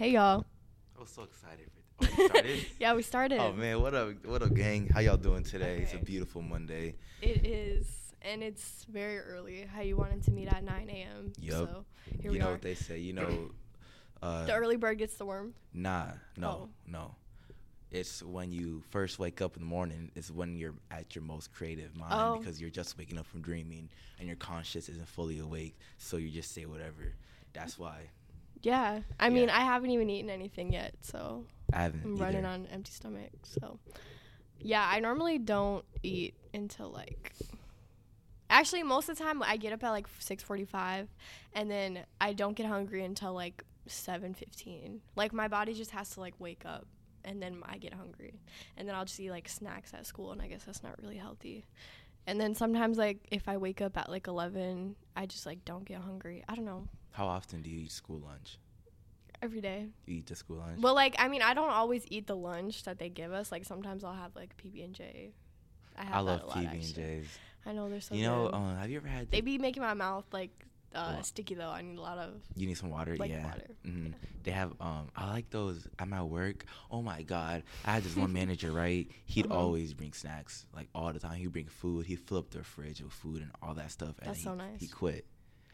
Hey y'all. I was so excited. For oh, started? Yeah, we started. oh man, what up, what up, gang? How y'all doing today? It's a beautiful Monday. It is, and it's very early. How you wanted to meet at 9 a.m. Yup. So here you we know are. what they say? You know, uh, the early bird gets the worm. nah, no, Oh. no. It's when you first wake up in the morning. It's when you're at your most creative mind Oh. because you're just waking up from dreaming and your conscious isn't fully awake. So you just say whatever. That's why Yeah. I mean, I haven't even eaten anything yet, so I haven't. I'm either. running on empty stomach. So, yeah, I normally don't eat until like. Actually, most of the time I get up at like 6:45, and then I don't get hungry until like 7:15. Like my body just has to like wake up, and then I get hungry, and then I'll just eat like snacks at school, and I guess that's not really healthy. And then sometimes like if I wake up at like 11, I just like don't get hungry. I don't know. How often do you eat school lunch? Every day. You eat the school lunch? Well, like I mean, I don't always eat the lunch that they give us. Like sometimes I'll have like PB and J. I have I love PB and J's. I know they're so. Good. You know, um, have you ever had? they the- be making my mouth like uh, sticky though. I need a lot of. You need some water, Like yeah. water. hmm They have um, I like those. At work. Oh my god, I had this one manager, right? He'd Uh-huh. always bring snacks, like all the time. He'd bring food. He'd fill up their fridge with food and all that stuff. And That's he, so nice. He quit.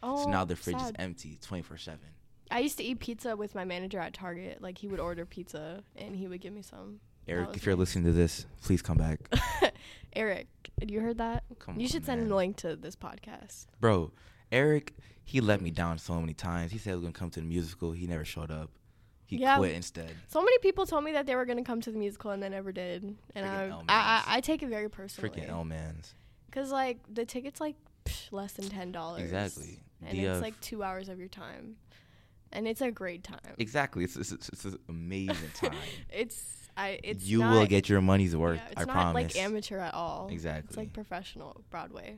Oh, so now the fridge is empty, 24 seven. I used to eat pizza with my manager at Target. Like he would order pizza and he would give me some. Eric, if you're nice. listening to this, please come back, Eric, you heard that? Come you on, should send man. a link to this podcast. bro. Eric, he let me down so many times. He said he was gonna come to the musical. He never showed up. He Yeah. quit instead. So many people told me that they were gonna come to the musical and they never did, and I, L I, Mans. I take it very personally. Freaking L-Mans. Cause like the ticket's like psh, less than ten dollars. Exactly. And The, it's uh, like two hours of your time, and it's a great time. Exactly. It's, it's, it's, it's an amazing time. It's I. It's you not, will get your money's worth. yeah, it's I not promise. like amateur at all. Exactly. It's like professional Broadway.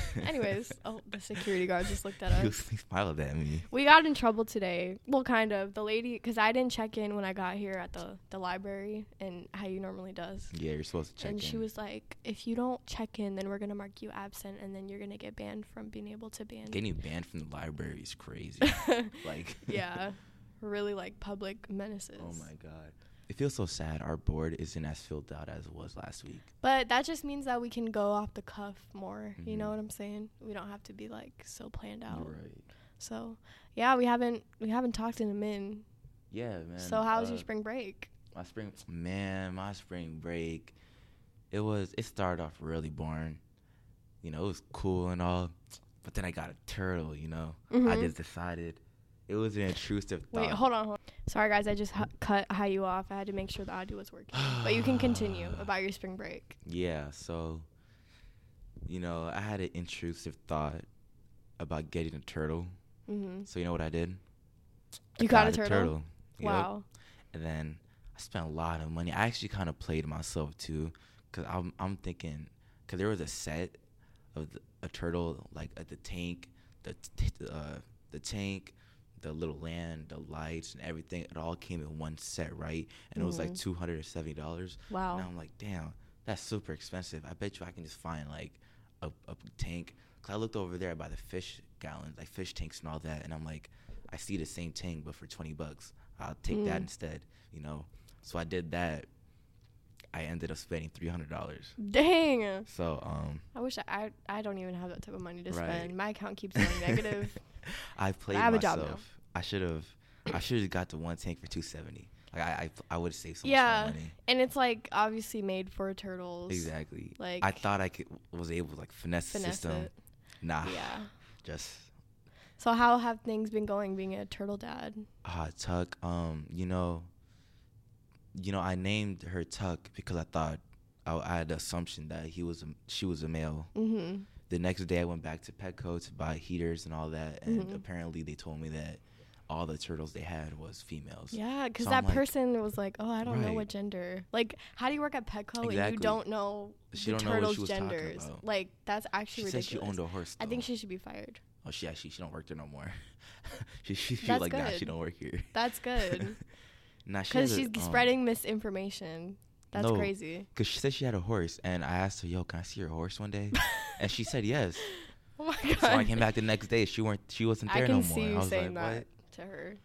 Anyways, oh the security guard just looked at he, us. was, he smiled at me. We got in trouble today. Well, kind of. The lady, because I didn't check in when I got here at the the library, and how you normally does. Yeah, you're supposed to check and in. And she was like, "If you don't check in, then we're gonna mark you absent, and then you're gonna get banned from being able to ban." Getting banned from the library is crazy. like, yeah, really like public menaces. oh my god. It feels so sad. Our board isn't as filled out as it was last week. But that just means that we can go off the cuff more. You know Mhm. what I'm saying? We don't have to be like so planned out. Right. So, yeah, we haven't we haven't talked in a minute. Yeah, man. so how was uh, your spring break? My spring, man, my spring break. It was. It started off really boring. You know, it was cool and all, but then I got a turtle. You know, I Mhm. just decided it was an intrusive thought. Wait, hold on, hold on. Sorry guys, I just hu- cut how you off. I had to make sure the audio was working. but you can continue about your spring break. Yeah, so you know, I had an intrusive thought about getting a turtle. hmm So you know what I did? I You got a turtle? Yep. Wow. And then I spent a lot of money. I actually kind of played myself too, cause I'm I'm thinking, cause there was a set of the, a turtle like at the tank, the t- uh, the tank, the little land, the lights, and everything. It all came in one set, right? And it was like Mhm. two hundred and seventy dollars. Wow. And I'm like, damn, that's super expensive. I bet you I can just find like a, a tank. Cause I looked over there by the fish gallons, like fish tanks and all that, and I'm like, I see the same tank but for twenty bucks. I'll take that Mm. instead, you know. So I did that. I ended up spending three hundred dollars. Dang. So um, I wish I, I I don't even have that type of money to Right. spend. My account keeps going negative. I played I have a job myself. I should have. I should have got the one tank for two seventy. Like I, I, I would have saved so Yeah. much money. And it's like obviously made for turtles. Exactly. Like I thought I could was able to like finesse, the finesse system. it. Nah. Yeah. Just So how have things been going being a turtle dad? Ah, Tuck. Um, you know, you know, I named her Tuck because I thought I, I had the assumption that he was a, she was a male. Mm-hmm. The next day, I went back to Petco to buy heaters and all that, and Mhm. apparently they told me that all the turtles they had was females. Yeah, because So that like- person was like, "Oh, I don't know what gender." Like, how do you work at Petco and you don't know She the don't know turtles' was genders? Like, that's actually She said ridiculous. she owned a horse. I think she should be fired. Oh, she actually she don't work there no more. she she, she like nah, she don't work here. That's good nah, she because has a, she's um, spreading misinformation. That's no. crazy. Cause she said she had a horse, and I asked her, "Yo, can I see your horse one day?" and she said yes. Oh my god. So I came back the next day. She weren't. She wasn't I there can no see more. you I was saying like, that what? to her.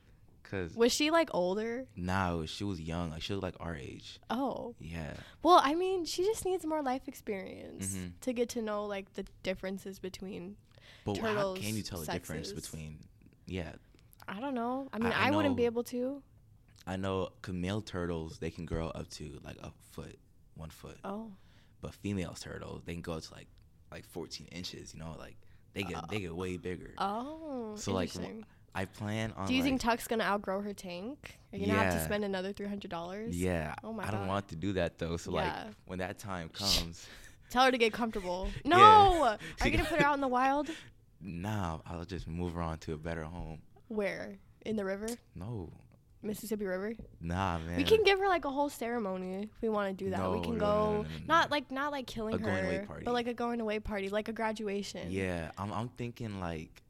Cause Was she like older? now she was young, like she was like our age. Oh. Yeah. Well, I mean, she just needs more life experience Mhm. to get to know like the differences between. But how can you tell the difference between? Yeah, I don't know. I mean, I- I, I wouldn't be able to. I know. Male turtles they can grow up to like a foot, one foot, Oh. but female turtles they can go to like like 14 inches. You know, like they get they get way bigger. Oh. So, like. I plan on. Do you like, think Tuck's gonna outgrow her tank? Are you gonna have to spend another three hundred dollars? Yeah. Oh my god. I don't God. want to do that though. So Yeah. like when that time comes, Tell her to get comfortable. Yeah. No. Are you gonna put her out in the wild? nah, I'll just move her on to a better home. Where? In the river? No, Mississippi River? nah, man. We can give her like a whole ceremony if we want to do that. we can no, go no, no, no, no, not like not like killing A going away her, party. but like a going away party, like a graduation. Yeah, I'm I'm thinking like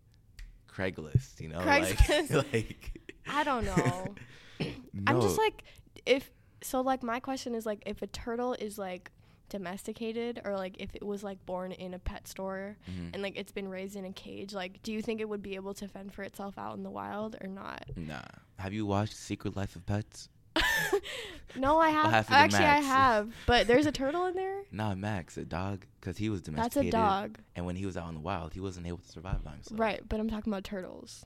Craigslist. You know, Craigslist. like like. I don't know. I'm just like if so like my question is like if a turtle is like domesticated or like if it was like born in a pet store Mhm. and like it's been raised in a cage, like do you think it would be able to fend for itself out in the wild or not? Nah. Have you watched Secret Life of Pets? No, I have. to Actually, I have. But there's a turtle in there. Nah, Max, a dog, because he was domesticated That's a dog, And when he was out in the wild, he wasn't able to survive by himself. right? But I'm talking about turtles.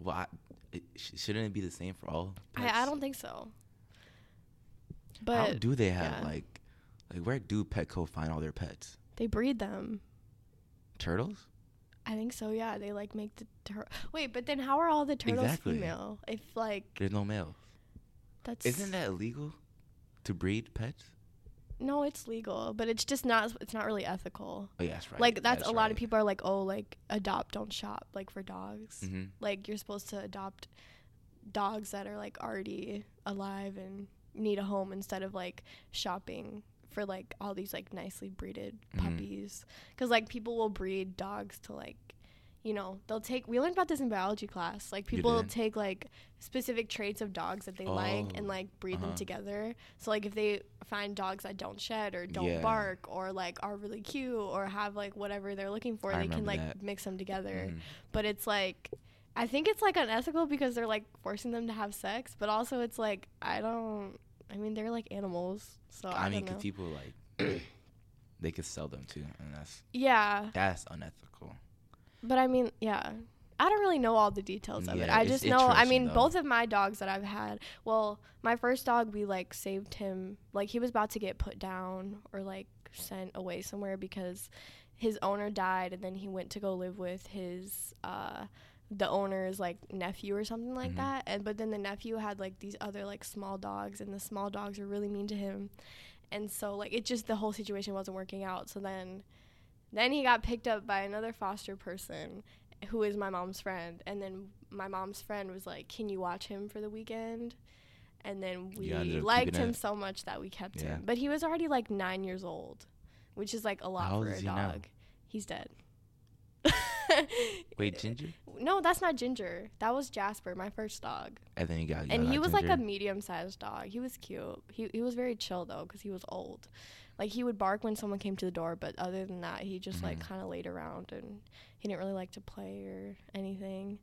Well, I, it, sh- shouldn't it be the same for all? I, I don't think so. How But do they have yeah. like, like where do Petco find all their pets? they breed them. Turtles? I think so. Yeah, they like make the turtle. wait. But then how are all the turtles Exactly. female? If like There's no males. that's Isn't that illegal to breed pets? no? It's legal, but it's just not. It's not really ethical. Oh, yeah, that's right. Like that's, a lot of people are like, oh, like adopt, don't shop. Like for dogs, Mhm. like you're supposed to adopt dogs that are like already alive and need a home instead of like shopping for like all these like nicely breeded Mhm. puppies because like people will breed dogs to like you know they'll take we learned about this in biology class like people will take like specific traits of dogs that they like and Oh, like breed them uh-huh. together so like if they find dogs that don't shed or don't Yeah. bark or like are really cute or have like whatever they're looking for I they can like that. mix them together Mhm. but it's like I think it's like unethical because they're like forcing them to have sex, but also it's like I don't. I mean, they're like animals, so I, I mean, because people like they could sell them too, and that's yeah, that's unethical. but I mean, yeah. I don't really know all the details of it. I just know. I mean, though. both of my dogs that I've had. Well, my first dog, we like saved him. Like he was about to get put down or like sent away somewhere because his owner died, and then he went to go live with his uh, the owner's like nephew or something like Mhm. that. And but then the nephew had like these other like small dogs, and the small dogs were really mean to him, and so like it just the whole situation wasn't working out. So then, then he got picked up by another foster person who is my mom's friend and then my mom's friend was like can you watch him for the weekend and then we You ended up liked him it? so much that we kept Yeah. him but he was already like nine years old which is like a lot How for a now? dog he's dead Wait, Ginger? no that's not ginger that was jasper my first dog And then he got. and he was like a medium-sized dog he was cute he, he was very chill though because he was old like he would bark when someone came to the door but other than that he just like Mhm. kind of laid around and he didn't really like to play or anything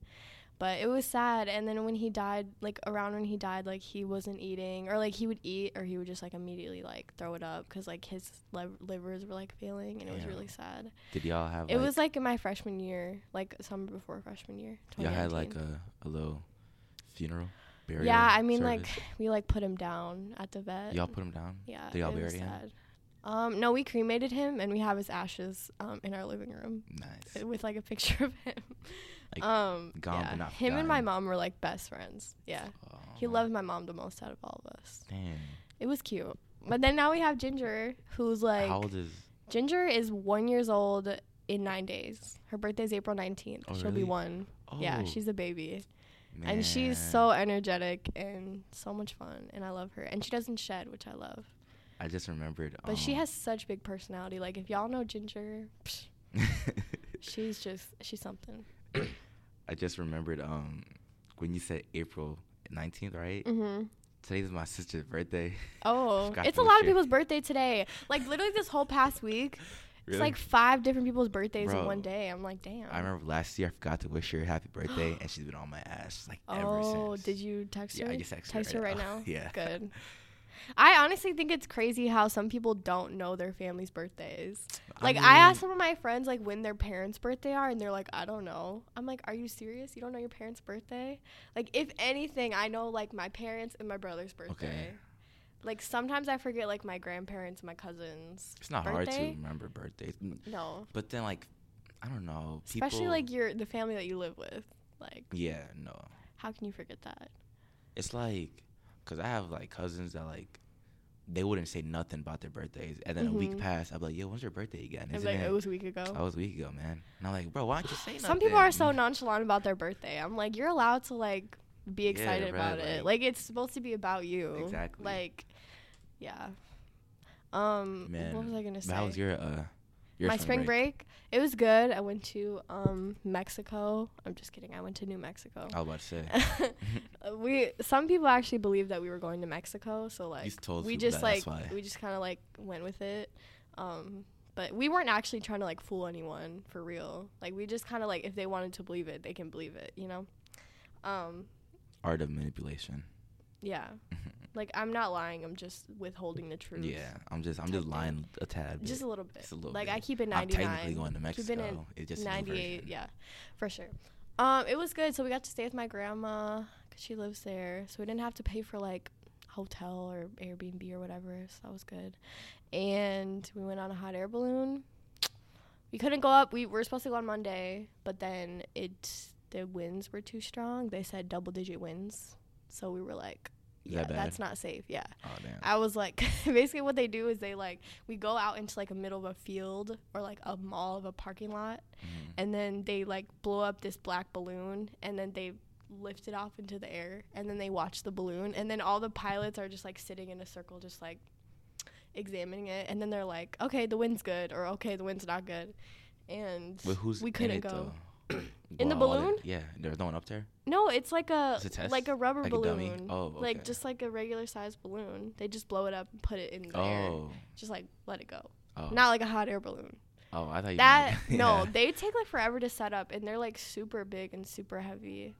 but it was sad and then when he died like around when he died like he wasn't eating or like he would eat or he would just like immediately like throw it up because like his liv- livers were like failing and it was really sad Did y'all have? it like, was like in my freshman year like summer before freshman year Y'all had like a, a little funeral burial. yeah i mean like we like put him down at the vet y'all put him down. yeah Did y'all bury him? sad. um no we cremated him and we have his ashes um in our living room Nice. with like a picture of him Like, um gone yeah. but not him and my mom were like best friends. Yeah. He loved my mom the most out of all of us. Damn. it was cute. But then now we have ginger who's like How old is? ginger is one years old in nine days. Her birthday's april 19th Oh, she'll be really? one. Yeah Oh, she's a baby. And she's so energetic and so much fun and i love her. And she doesn't shed which i love. I just remembered. but she um, has such big personality. Like if y'all know ginger psh, she's just she's something I just remembered um when you said April nineteenth, right? hmm Today's my sister's birthday. oh it's a lot of people's birthday today like literally this whole past week It's like five different people's birthdays in one day. I'm like, damn. I remember last year I forgot to wish her happy birthday, and she's been on my ass like ever since. Oh, did you text her? Yeah, her? I just texted text her her right right now. now. Yeah. Good. I honestly think it's crazy how some people don't know their family's birthdays. Like I, mean, asked some of my friends like when their parents' birthday are, and they're like, I don't know. I'm like, Are you serious? You don't know your parents' birthday? Like, if anything, I know like my parents and my brother's birthday. Okay. Like sometimes I forget like my grandparents, and my cousins. It's not hard to remember birthdays, Mm, No, but then like, I don't know. People, especially like your the family that you live with. Like, yeah, no. how can you forget that? It's like, cause I have like cousins that like, they wouldn't say nothing about their birthdays, and then a week Mhm. passed. I'd be like, "Yo, when's your birthday again?" Isn't like, it? it was a week ago. I was a week ago, man. And I'm like, bro, why don't you say nothing? Some people are so nonchalant about their birthday. I'm like, you're allowed to like be Yeah, excited right, about it. like- Like it's supposed to be about you. Exactly. Like, yeah. Um, Man, what was I gonna say? How was your uh, your My spring break? It was good. I went to um Mexico. I'm just kidding. I went to New Mexico. I was about to say. Uh, we some people actually believe that we were going to Mexico, so like we just like we just kind of like went with it. Um, but we weren't actually trying to like fool anyone for real. Like we just kind of like if they wanted to believe it, they can believe it, you know. Um, Art of manipulation. yeah. Like I'm not lying. I'm just withholding the truth. Yeah, I'm just I'm just lying a tad. Just a little bit. Just a little like bit. I keep it 99. I'm 99. technically going to Keep it in Mexico. It's just a new 98 version. yeah for sure um it was good so we got to stay with my grandma because she lives there so we didn't have to pay for like hotel or airbnb or whatever so that was good and we went on a hot air balloon we couldn't go up we were supposed to go on monday but then it the winds were too strong they said double digit winds so we were like yeah that that's not safe yeah Oh. I was like, basically what they do is they like we go out into like a middle of a field or like a mall of a parking lot, Mhm. and then they like blow up this black balloon, and then they lift it off into the air, and then they watch the balloon, and then all the pilots are just like sitting in a circle, just like examining it, and then they're like, okay, the wind's good, or okay, the wind's not good, and we couldn't go. though? In the balloon? Yeah, there's no one up there. No, it's like a, It's a test? like a rubber Like a balloon, Oh, like just like a regular sized balloon. They just blow it up and put it in the air, Oh, just like let it go. oh, Not like a hot air balloon. oh! I thought you. That meant- no, yeah. they take like forever to set up, and they're like super big and super heavy,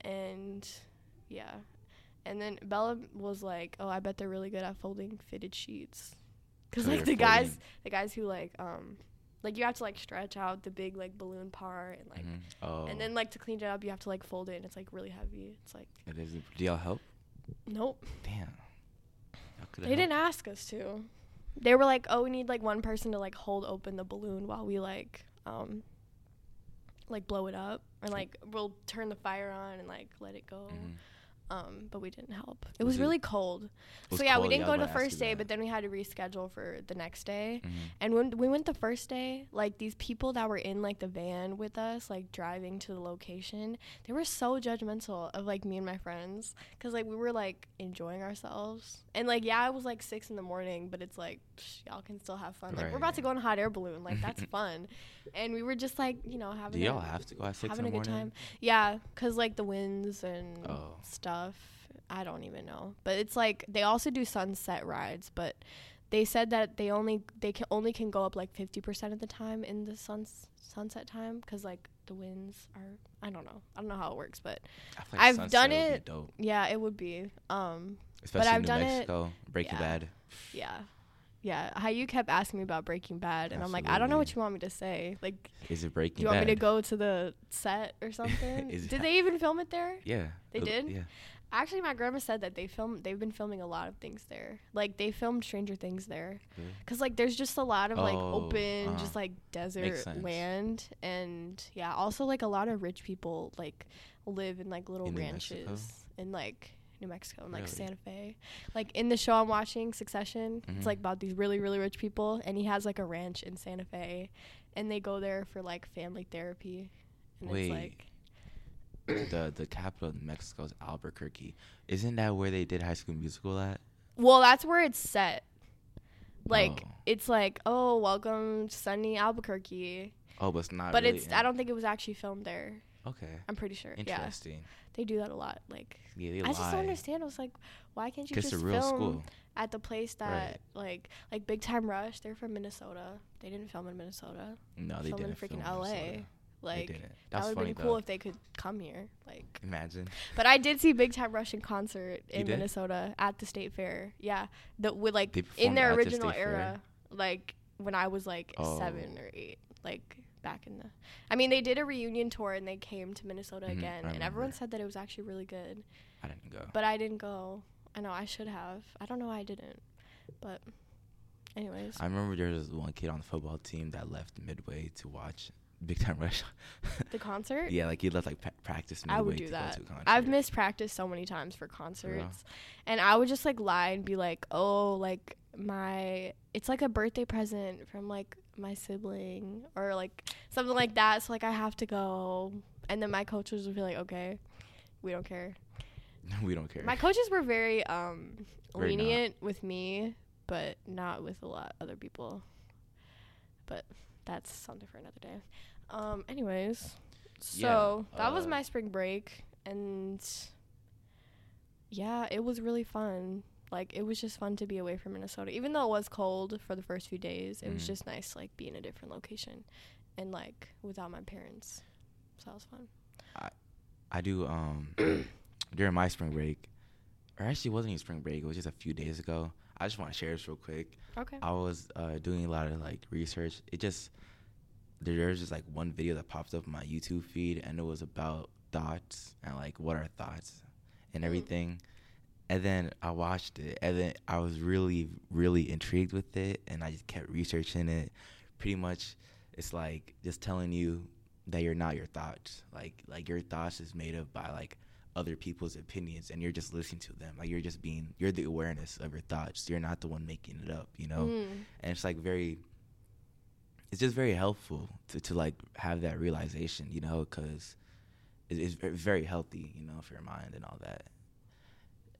and yeah, and then Bella was like, "Oh, I bet they're really good at folding fitted sheets," because So like the guys, the guys who like um, like you have to like stretch out the big like balloon part and like, Mhm. Oh, and then like to clean it up, you have to like fold it, and it's like really heavy. It's like it is. Do y'all help? nope, Damn. Y'all coulda they helped. didn't ask us to. They were like, "Oh, we need like one person to like hold open the balloon while we like um like blow it up or like we'll turn the fire on and like let it go." Mhm. Um, but we didn't help. It Was was it- really cold. was so yeah, we didn't yeah, go the about to ask first day, that. but then we had to reschedule for the next day. Mhm. And when we went the first day, like these people that were in like the van with us, like driving to the location, they were so judgmental of like me and my friends because like we were like enjoying ourselves. And like yeah, it was like six in the morning, but it's like psh, y'all can still have fun. Like we're about to go on a hot air balloon, like that's fun. And we were just like you know having. Do y'all a, have to go at six having in a the good time. Yeah, cause like the winds and Oh. stuff. I don't even know, but it's like they also do sunset rides, but they said that they only they can only can go up like fifty percent of the time in the suns sunset time because like the winds are I don't know I don't know how it works, but I I've Sunset done it. Yeah, it would be. Um, Especially I've New done it- Mexico, Breaking yeah. Bad. yeah. Yeah, how you kept asking me about Breaking Bad, and I'm like, I don't know what you want me to say. Like, Is it Breaking? do you want Bad? me to go to the set or something? Did they even film it there? Yeah. They did? Yeah. Actually, my grandma said that they film. They've been filming a lot of things there. Like they filmed Stranger Things there, Really? cause like there's just a lot of like Oh, open, uh-huh. just like desert land, and yeah, also like a lot of rich people like live in like little In ranches and like New Mexico and like Really? Santa Fe. Like in the show I'm watching, Succession, Mhm. it's like about these really really rich people, and he has like a ranch in Santa Fe, and they go there for like family therapy, and Wait. it's like the the capital of Mexico is Albuquerque. Isn't that where they did High School Musical at? Well, that's where it's set. Like Oh. it's like, oh, welcome to sunny Albuquerque, Oh, but it's not. but really it's in- I don't think it was actually filmed there. Okay. I'm pretty sure. Yeah, Interesting. They do that a lot. Like Yeah, they I just don't understand. I was like, why can't you just film school. at the place that Right. like like Big Time Rush? They're from Minnesota. They didn't film in Minnesota. No, they film in didn't. freaking film LA. Minnesota. Like they didn't. that would have been cool though. if they could come here. Like, Imagine. but I did see Big Time Rush in concert in? Minnesota at the State Fair. Yeah, the with like in their at the original Fair? era, like when I was like oh. seven or eight, like back in the. I mean, they did a reunion tour and they came to Minnesota Mhm, again, and everyone said that it was actually really good. I didn't go. But I didn't go. I know I should have. I don't know why I didn't. But, anyways, I remember there was one kid on the football team that left midway to watch Big Time Rush. the concert. yeah, like he left like pa- practice midway I would to do go that. to a concert. I've missed practice so many times for concerts, and I would just like lie and be like, "Oh, like my, it's like a birthday present from like my sibling or like something like that." So like I have to go, and then my coaches would be like, "Okay, we don't care." we don't care. My coaches were very um Very not. lenient with me, but not with a lot other people. But that's something for another day. Um anyways, so Yeah, that was uh, my spring break and yeah, it was really fun. Like it was just fun to be away from Minnesota. Even though it was cold for the first few days, it was Mhm. just nice to like be in a different location and like without my parents. So that was fun. I do um during my spring break, or actually it wasn't even spring break. It was just a few days ago. I just want to share this real quick. Okay. I was uh, doing a lot of like research. It just there there was just like one video that popped up on my YouTube feed, and it was about thoughts and like what are thoughts and Mm. And then I watched it, and then I was really, really intrigued with it, and I just kept researching it. Pretty much, it's like just telling you that you're not your thoughts. Like, like your thoughts is made up by like other people's opinions, and you're just listening to them. Like you're just being, you're the awareness of your thoughts. You're not the one making it up, you know. Mm. And it's like very, it's just very helpful to to like have that realization, you know, because it, it's very healthy, you know, for your mind and all that.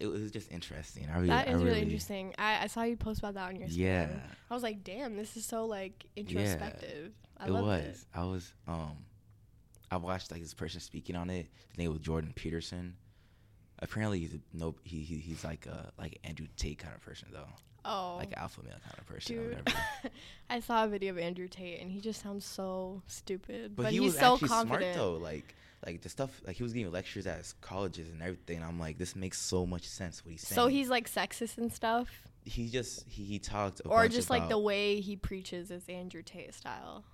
It was just interesting. I really, That I really, really interesting. I, I saw you post about that on your Instagram. Yeah, I was like, damn, this is so like introspective. I it was. it. I was. Um, I watched like this person speaking on it. His name was Jordan Peterson. Apparently, he's a, no. He, he he's like a like Andrew Tate kind of person though, Oh, like alpha male kind of person. dude. whatever. I saw a video of Andrew Tate and he just sounds so stupid. But, But, he he's was so actually confident. smart though. Like like the stuff like he was giving lectures at his colleges and everything. I'm like, this makes so much sense what he's saying. So he's like sexist and stuff, he just he, he talked or just like the way he preaches is Andrew Tate style.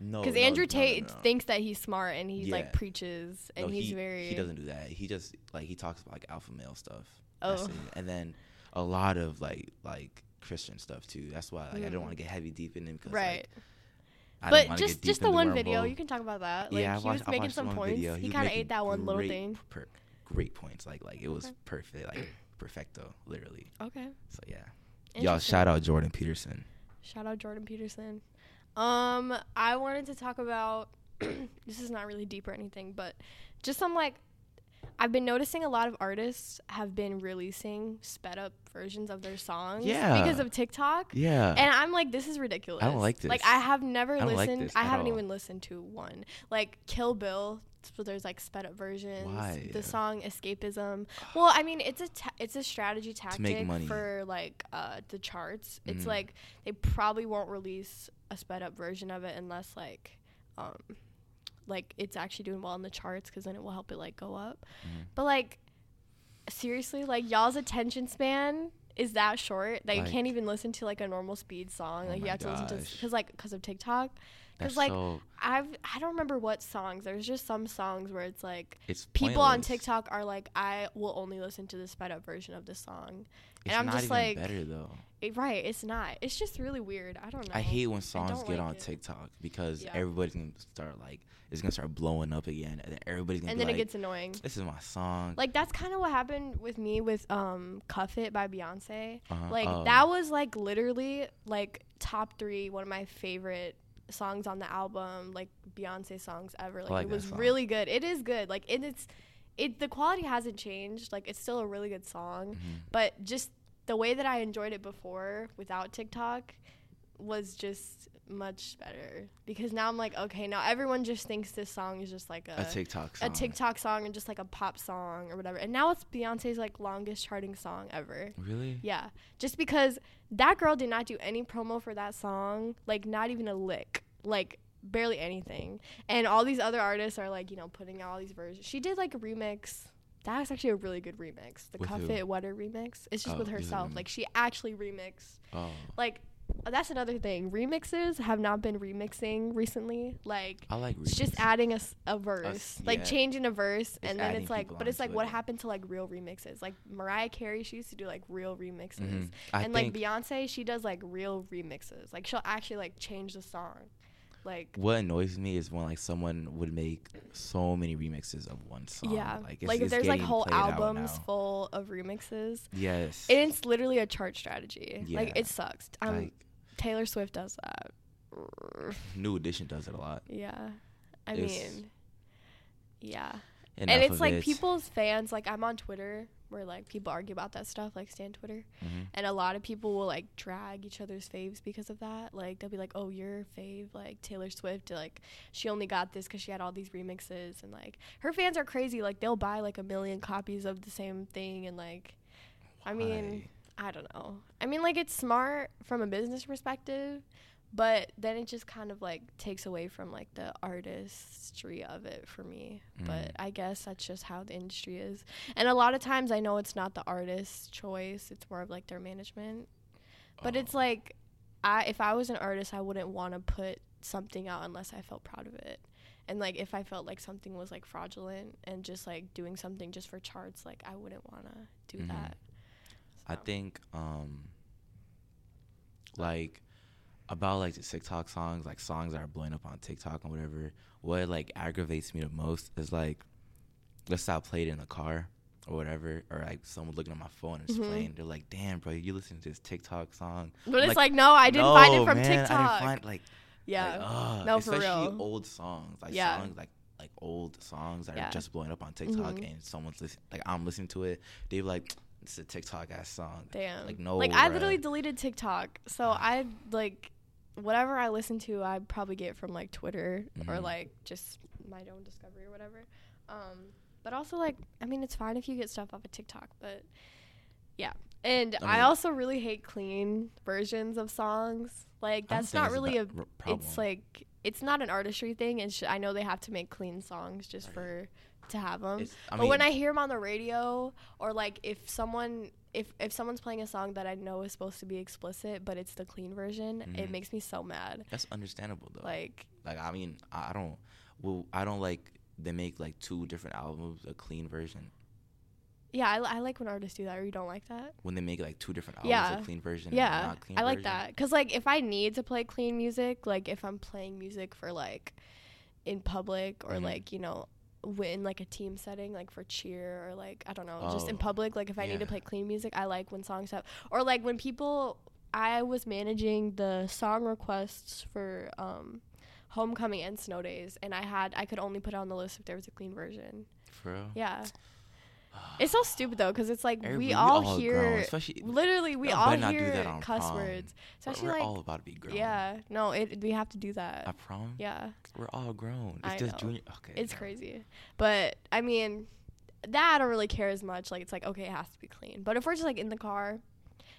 no Because no, Andrew no, no, Tate no. thinks that he's smart and he Yeah. like preaches and he's he, very. he doesn't do that. He just like he talks about like alpha male stuff. Oh. And then a lot of like like Christian stuff too. That's why like I Mm. don't want to get heavy deep in it because Right. like, I but just just the one video, you can talk about that. Like yeah, I he watched, was making some points. Video. He was kind of ate that one little thing. Per, great points. Like like it was Okay. perfect. Like perfecto, literally. Okay. So yeah. Y'all shout out Jordan Peterson. Shout out Jordan Peterson. Um, I wanted to talk about this is not really deep or anything, but just some like I've been noticing a lot of artists have been releasing sped up versions of their songs Yeah. because of TikTok. Yeah. And I'm like, this is ridiculous. like Like, this. Like I have never I don't like listened. I haven't all. even listened to one. Like Kill Bill. So there's like sped up versions. Why? The song Escapism. Well, I mean, it's a ta- it's a strategy tactic for like uh, the charts. It's Mhm. like they probably won't release a sped up version of it unless like um like it's actually doing well in the charts because then it will help it like go up. Mhm. But like seriously, like y'all's attention span is that short that you can't even listen to like a normal speed song. Oh Like you have to listen to gosh. because like because of TikTok. Because like so I've I don't remember what songs. There's just some songs where it's like it's people on. TikTok are like I will only listen to the sped up version of this song. It's I'm not just like- better though. It, right, it's not. It's just really weird. I don't know. I hate when songs get like on it. TikTok because Yeah. everybody's gonna start like it's gonna start blowing up again, and then everybody's gonna and be then like, it gets annoying. "This is my song." Like that's kind of what happened with me with um "Cuff It" by Beyonce. Uh-huh. Like Oh. that was like literally like top three, one of my favorite songs on the album, like Beyonce songs ever. Like, like it was song. really good. It is good. Like it is, it the quality hasn't changed. Like it's still a really good song, Mhm. but just the way that I enjoyed it before without TikTok was just much better because now I'm like, okay, now everyone just thinks this song is just like a, A TikTok song. a TikTok song and just like a pop song or whatever. And now it's Beyonce's like longest charting song ever. Really? Yeah, just because that girl did not do any promo for that song, like not even a lick, like barely anything. And all these other artists are like, you know, putting out all these versions. She did like a remix. That was actually a really good remix. The With Cuff who? It Wetter remix. It's just Oh, with herself. Like she actually remixed. Oh. Like that's another thing. Remixes have not been remixing recently. Like I like it's just adding a verse, like yeah. changing a verse, It's and then it's like, but it's like onto what happened to like real remixes? Like Mariah Carey, she used to do like real remixes, Mhm. And like Beyonce, she does like real remixes. Like she'll actually like change the song, like what annoys me is when like someone would make so many remixes of one song. yeah, Like, like, it's, if it's there's like whole albums full of remixes, Yes. and it's literally a chart strategy. Yeah. Like it sucks. Um, like Taylor Swift does that. New Edition does it a lot. Yeah, I It's- mean, yeah. And it's like it. people's fans like i'm on twitter where like people argue about that stuff like stan twitter. Mhm. and a lot of people will like drag each other's faves because of that. Like they'll be like oh your fave like taylor swift like she only got this because she had all these remixes. And like her fans are crazy. Like they'll buy like a million copies of the same thing and like i mean i don't know. I mean like it's smart from a business perspective but then it just kind of like takes away from like the artistry of it for me but Mm. i guess that's just how the industry is and a lot of times i know it's not the artist's choice it's more of like their management but Oh. it's like i if i was an artist i wouldn't want to put something out unless i felt proud of it and like if i felt like something was like fraudulent and just like doing something just for charts like i wouldn't want to do Mhm. that I think um like about like the TikTok songs, like songs that are blowing up on TikTok and whatever. What like aggravates me the most is like, let's say I played in the car or whatever, or like someone looking at my phone and it's Mhm. playing. They're like, "Damn, bro, you listen to this TikTok song?" but it's like, like, no i didn't find it from man, I tiktok didn't find like yeah like, ugh, No, for especially real. old songs, like Yeah. songs like like old songs that Yeah. are just blowing up on TikTok, Mhm. and someone's listening, like I'm listening to it. They're like, "It's a TikTok ass song." Damn. Like, no, Like I bruh. literally deleted TikTok. So I like whatever I listen to, I probably get from like Twitter or Mhm. like just my own discovery or whatever. Um, but also like I mean it's fine if you get stuff off of TikTok, but yeah. And I I, also really hate clean versions of songs. Like that's not really a. problem. It's like it's not an artistry thing. It's I know they have to make clean songs just Right. for to have them. I but when I hear them on the radio, or like if someone if if someone's playing a song that I know is supposed to be explicit, but it's the clean version, it Mhm. makes me so mad. that's understandable though. Like Like I mean, I don't. Well, I don't like they make like two different albums, a clean version. yeah, I, I like when artists do that. Or you don't like that? When they make like two different albums, Yeah. a clean version. and Yeah, not clean I like version. that. Cause like if I need to play clean music, like if I'm playing music for like in public or Mhm. like you know in like a team setting like for cheer or like i don't know just in Oh, public like if i need to play clean music i like when songs have or like when people i was managing the song requests for um homecoming and snow days and i had i could only put it on the list if there was a clean version. For real. yeah it's so stupid though because it's like Everybody- we all grown, hear especially literally we all hear cuss prom. words we're- especially we're like all about to be grown. yeah no it we have to do that I prom. yeah We're all grown. It's I just know. junior. Okay. it's no. crazy but i mean that i don't really care as much like it's like okay it has to be clean but if we're just like in the car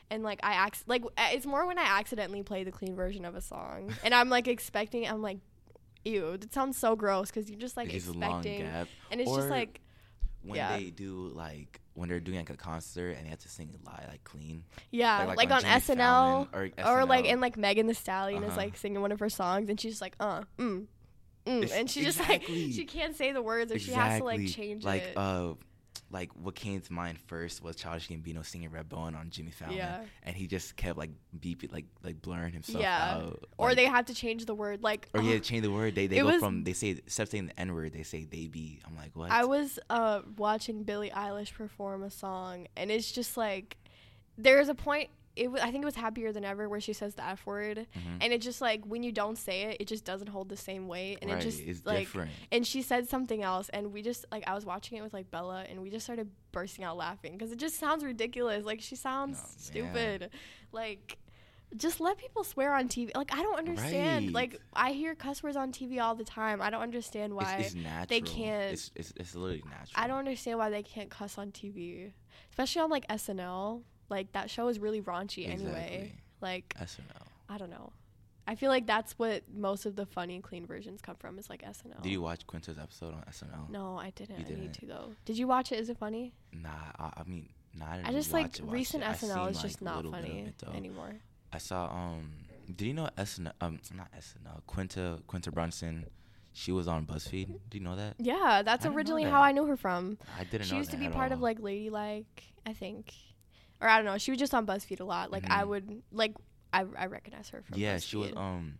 and like i ac- like it's more when i accidentally play the clean version of a song and i'm like expecting i'm like ew that sounds so gross because you're just like There's a long expecting and it's Or just like when yeah. they do like when they're doing like a concert and they have to sing it live like clean. yeah like, like, on, Jimmy snl or, or like SNL. and like Megan Thee Stallion is Uh-huh. like singing one of her songs and she's like uh mm, mm. And she just like she can't say the words or she has to like change like it uh like what came to mind first was Childish Gambino singing Redbone on Jimmy Fallon, Yeah. and he just kept like beeping, like like blurring himself Yeah. out. or they had to change the word like or uh, yeah, change the word. They they go was- from they say instead of saying the N word, they say they be. I'm like what? I was uh watching Billie Eilish perform a song, and it's just like there's a point. It w- I think it was happier than ever where she says the f word, Mhm. and it just like when you don't say it, it just doesn't hold the same weight, and right, it just it's like. different. And she said something else, and we just like I was watching it with like Bella, and we just started bursting out laughing because it just sounds ridiculous. Like she sounds Oh, stupid, like. just let people swear on TV. Like I don't understand. Right. Like I hear cuss words on TV all the time. I don't understand why. It's, it's natural. can't- It's, it's it's literally natural. I don't understand why they can't cuss on TV, especially on like SNL. Like that show is really raunchy anyway. Like SNL. I don't know. I feel like that's what most of the funny, clean versions come from. Is like SNL. Did you watch Quinta's episode on SNL? No, I didn't. You I need didn't? to though. Did you watch it? Is it funny? Nah, I, I mean, nah, I, didn't I just like it, recent. SNL seen, is like, just not little bit of funny anymore. I saw um. Did you know SNL? Um, not SNL. Quinta Quinta Brunson. She was on BuzzFeed. Do you know that? Yeah, that's didn't originally that. how I knew her from. I didn't she used to be part of like Ladylike, I think, or I don't know. She was just on BuzzFeed a lot. Like I Mhm. would like I I recognize her from. Yeah, she was BuzzFeed. um.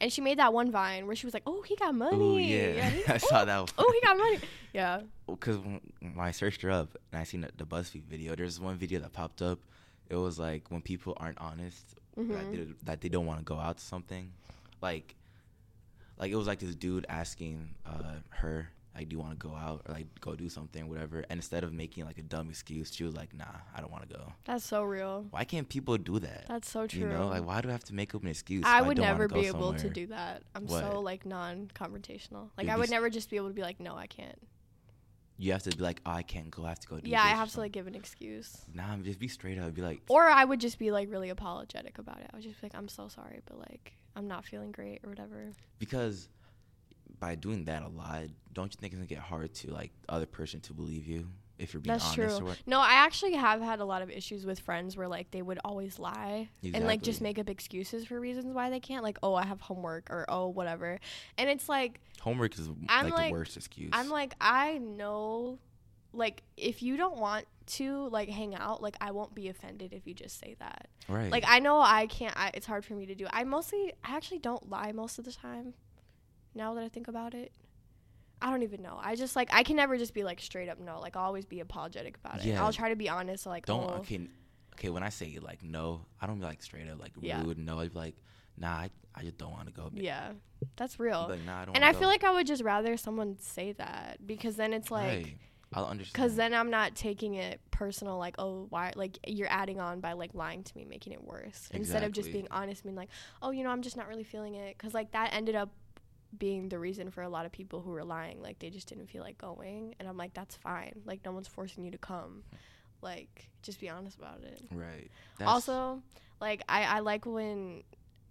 and she made that one Vine where she was like, "Oh, he got money." Oh yeah, he- I saw oh, that. One. Oh, he got money. Yeah. because when I searched her up and I seen the, the BuzzFeed video, there's one video that popped up. It was like when people aren't honest that, Mhm. they, that they don't want to go out to something, like, like it was like this dude asking uh, her like, "Do you want to go out or like go do something, whatever?" And instead of making like a dumb excuse, she was like, "Nah, I don't want to go." That's so real. Why can't people do that? That's so true. You know, like why do I have to make up an excuse? I would don't never be able to do that. I'm What? so like non-confrontational. Like You'd I would never just be able to be like, "No, I can't." You have to be like, "Oh, I can't go. I have to go." Do yeah, I have to like give an excuse. Nah, just be straight up. Be like, Or I would just be like really apologetic about it. I would just be like, "I'm so sorry, but like I'm not feeling great or whatever." because by doing that a lot, don't you think it's gonna get hard to like the other person to believe you if you're being That's honest true. No, I actually have had a lot of issues with friends where like they would always lie and like just make up excuses for reasons why they can't. Like, oh, I have homework or oh, whatever. And it's like Homework is I'm like, like- the worst excuse. I'm like I know, like if you don't want to like hang out, like I won't be offended if you just say that. right. Like I know I can't. I, it's hard for me to do. I mostly, I actually don't lie most of the time. Now that I think about it, I don't even know. I just like I can never just be like straight up no. Like I'll always be apologetic about it. Yeah. I'll try to be honest. Like don't oh, okay. Okay, when I say like no, I don't be like straight up like Yeah. rude. No, I'd be like, nah, I, I just don't want to go. yeah, that's real. like, nah, I don't. And I go. feel like I would just rather someone say that because then it's like. Right. I'll understand. Because then I'm not taking it personal, like, oh, why, like, you're adding on by, like, lying to me, making it worse. Instead of just being honest, being like, oh, you know, I'm just not really feeling it. Because, like, that ended up being the reason for a lot of people who were lying. Like, they just didn't feel like going. And I'm like, that's fine. Like, no one's forcing you to come. Like, just be honest about it. right. also, like, I, I like when,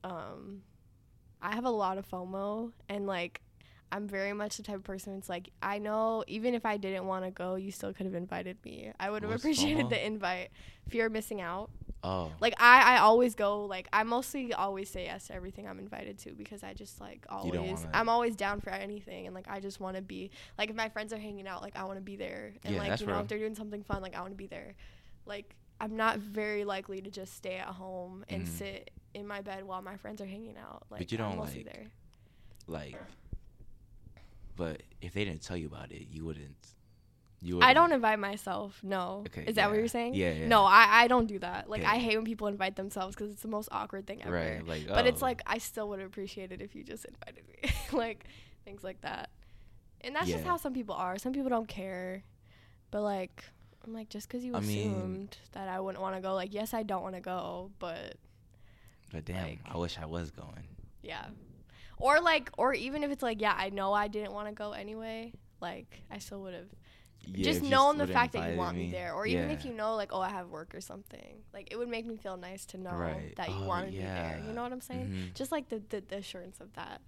um, I have a lot of FOMO and, like, I'm very much the type of person it's like I know even if I didn't want to go, you still could have invited me. I would have appreciated the invite. Fear of missing out. oh, Like I, I always go like I mostly always say yes to everything I'm invited to because I just like always I'm always down for anything and like I just want to be like if my friends are hanging out like I want to be there and Yeah, like that's you know real. if they're doing something fun like I want to be there. Like I'm not very likely to just stay at home and Mhm. sit in my bed while my friends are hanging out. Like but you I'm don't, mostly like, there. like. But if they didn't tell you about it, you wouldn't. You. I wouldn't- don't invite myself. No. Okay, Is that what you're saying? Yeah, yeah. No, I, I don't do that. Like. I hate when people invite themselves because it's the most awkward thing ever. Right. Like. But it's oh. like I still would appreciate it if you just invited me, like things like that. And that's just how some people are. Some people don't care, but like I'm like just because you I mean- assumed that I wouldn't want to go. Like yes, I don't want to go, but But damn, like- I wish I was going. yeah. Or like, or even if it's like, yeah, I know I didn't want to go anyway. Like I still would have Yeah, just known the fact that you want me, there, or even if you know, like, oh, I have work or something, like it would make me feel nice to know Right. that you Oh, wanted me there. You know what I'm saying? Mhm. Just like the, the the assurance of that.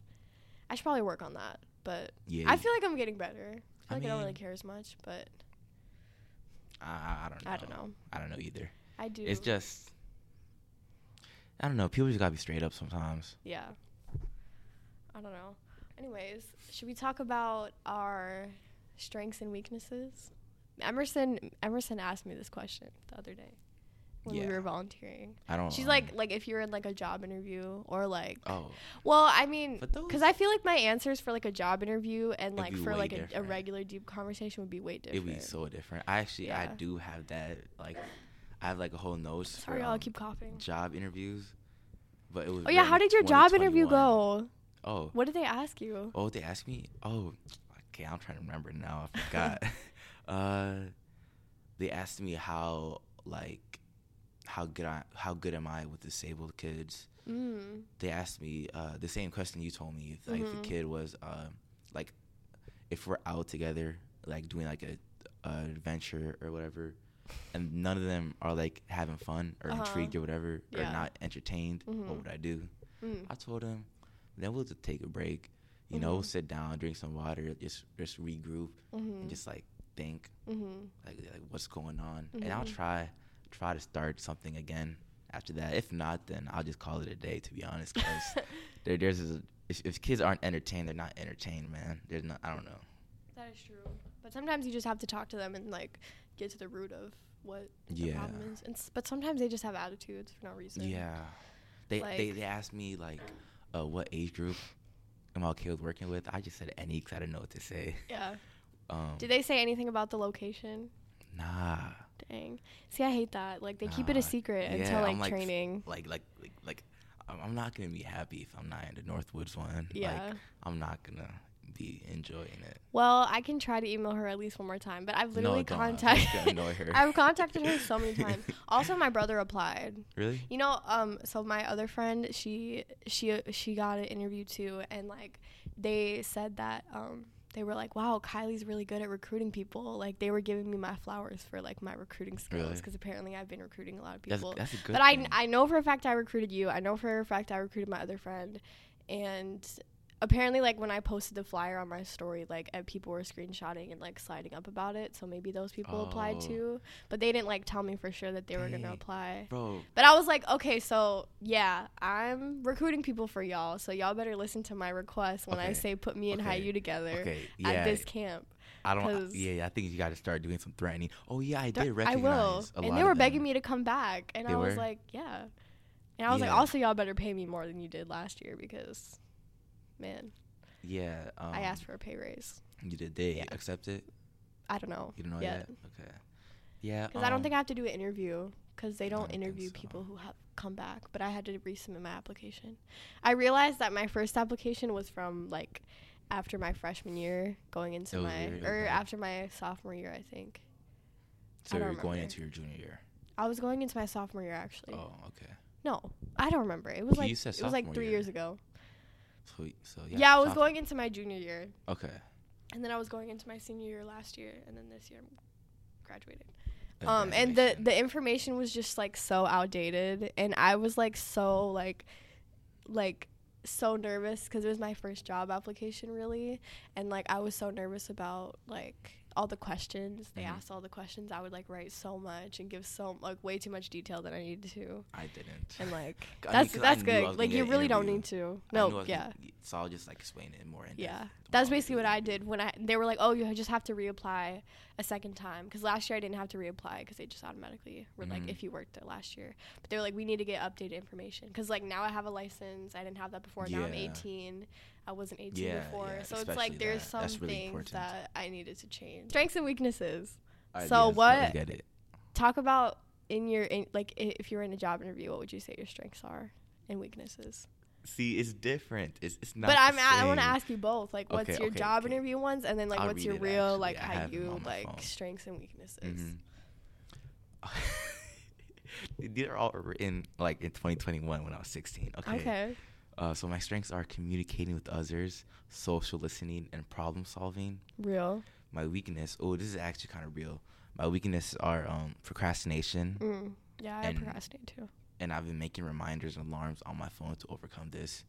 I should probably work on that, but Yeah. I feel like I'm getting better. I feel I like I don't really care as much, but I, I- I don't know. I don't know. I don't know either. I do. It's just. I don't know. People just gotta be straight up sometimes. yeah. I don't know. Anyways, should we talk about our strengths and weaknesses? Emerson Emerson asked me this question the other day when we were volunteering. I don't. She's um, like, like if you're in like a job interview or like, Oh, well, I mean, because I feel like my answers for like a job interview and like for like a, a regular deep conversation would be way different. it'd be so different. I actually, I do have that. Like, I have like a whole nose. Sorry, for I'll um, keep coughing. job interviews. But it was. Oh yeah, how did your job interview go? Oh, What did they ask you? oh, they asked me. Oh, okay, I'm trying to remember now. I forgot. uh, they asked me how like how good I how good am I with disabled kids. Mm. They asked me uh, the same question you told me. If, like Mhm. a kid was uh, like if we're out together, like doing like a, a adventure or whatever, and none of them are like having fun or Uh-huh. intrigued or whatever or not entertained, Mhm. what would I do? Mm. I told him, then we'll just take a break. You know, Mhm. sit down, drink some water, just just regroup, Mhm. and just like think Mhm. like like what's going on, and I'll Mhm. try try to start something again after that. If not, then I'll just call it a day. To be honest, because there, there's a, if, if kids aren't entertained, they're not entertained, man. There's not. I don't know. That is true. But sometimes you just have to talk to them and like get to the root of what the Yeah. problem is. And s- but sometimes they just have attitudes for no reason. Yeah, they they Like- they asked me like, uh, what age group am I okay with working with? I just said any because I didn't know what to say. Yeah. Um, Did they say anything about the location? Nah. Dang. See, I hate that. Like they keep it a secret Yeah, until like, like, training. Like like like like, I'm I'm not gonna be happy if I'm not in the Northwoods one. Yeah. Like, I'm not gonna be enjoying it. Well, I can try to email her at least one more time, but I've literally no, contacted. her. I've contacted her so many times. Also, my brother applied. Really? You know, um, so my other friend, she she she got an interview too, and like they said that um they were like, wow, Kylie's really good at recruiting people. Like they were giving me my flowers for like my recruiting skills Really? because apparently I've been recruiting a lot of people. that's good. but I. I know for a fact I recruited you. I know for a fact I recruited my other friend, and apparently like when I posted the flyer on my story, like uh, people were screenshotting and like sliding up about it. So maybe those people applied Oh. too, but they didn't like tell me for sure that they were gonna apply. bro. But I was like, okay, so yeah, I'm recruiting people for y'all, so y'all better listen to my request when I say put me and Okay. Hayu together Okay, at this camp. I don't. Yeah, I think you got to start doing some threatening. Oh yeah, I did I will. And they were begging them. me to come back, and They I was were? like, yeah. And I was like, also, y'all better pay me more than you did last year because, man, Yeah. Um, I asked for a pay raise. You did. They Yeah. accept it. I don't know. You don't know yet. yet. Okay. Yeah. Because I don't um, think I have to do an interview because they don't don't interview so. people who have come back. But I had to resubmit my application. I realized that my first application was from like after my freshman year, going into my or okay. after my sophomore year, I think. So I you're going into your junior year. I was going into my sophomore year actually. Oh, okay. No, I don't remember. It was You like it was like three year. years ago. So so Yeah, yeah. I was going into my junior year, Okay. and then I was going into my senior year last year, and then this year I'm graduating. Uh, um and the the information was just like so outdated and i was like so like like so nervous because it was my first job application really and like i was so nervous about like all the questions they Mhm. asked all the questions i would like write so much and give so like way too much detail that i needed to. I didn't. and like I mean, that's that's good. like you really don't need to. No yeah. gonna- so I'll just like explain it more in yeah. that's basically what i did when i they were like oh you just have to reapply a second time. Because last year i didn't have to reapply because they just automatically were like Mhm. if you worked there last year. But they were like we need to get updated information. Because like now i have a license. I didn't have that before. Now i'm 18 i wasn't 18 Yeah, before. yeah, so it's like there's that. some really things important. that i needed to change strengths and weaknesses Alright, so what- get it. talk about in your in, like if you were in a job interview what would you say your strengths are and weaknesses See, it's different. It's it's not. but the I'm a- I want to ask you both. Like, what's Okay, your okay, job okay. interview ones, and then like, I'll what's your real actually. like I how you like phone. strengths and weaknesses? Mhm. These are all written like in 2021 when I was 16. Okay. Okay. Uh, so my strengths are communicating with others, social listening, and problem solving. Real. My weakness, oh, this is actually kind of real. My weaknesses are um, procrastination, Mm. Yeah, I And- procrastinate too. and I've been making reminders and alarms on my phone to overcome this.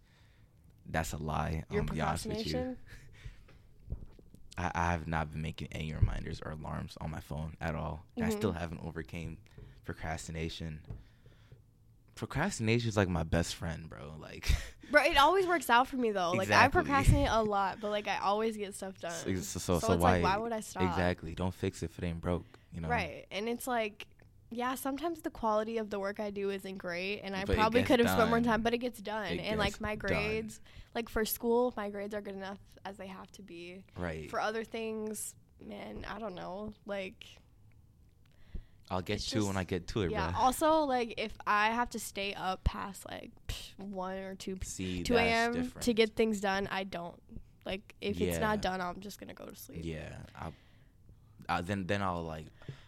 That's a lie. Your honest with you. procrastination. I, I have not been making any reminders or alarms on my phone at all. And I still haven't overcame procrastination. Procrastination is like my best friend, bro. Like, Bro, it always works out for me though. Like I procrastinate a lot, but like I always get stuff done. so, so, so, So why? like, why would I stop? Exactly. Don't fix it if it ain't broke. You know. Right. And it's like, yeah, sometimes the quality of the work I do isn't great, and I But probably could have spent more time, but it gets done. It and like gets my done. grades, like for school, my grades are good enough as they have to be. Right. For other things, man, I don't know. Like, I'll get it's to when I get to it, yeah. bro. Also, like, if I have to stay up past like psh, one or two See, 2 a.m. to get things done, I don't. Like, if it's not done, I'm just gonna go to sleep. Yeah. I, I, then then I'll like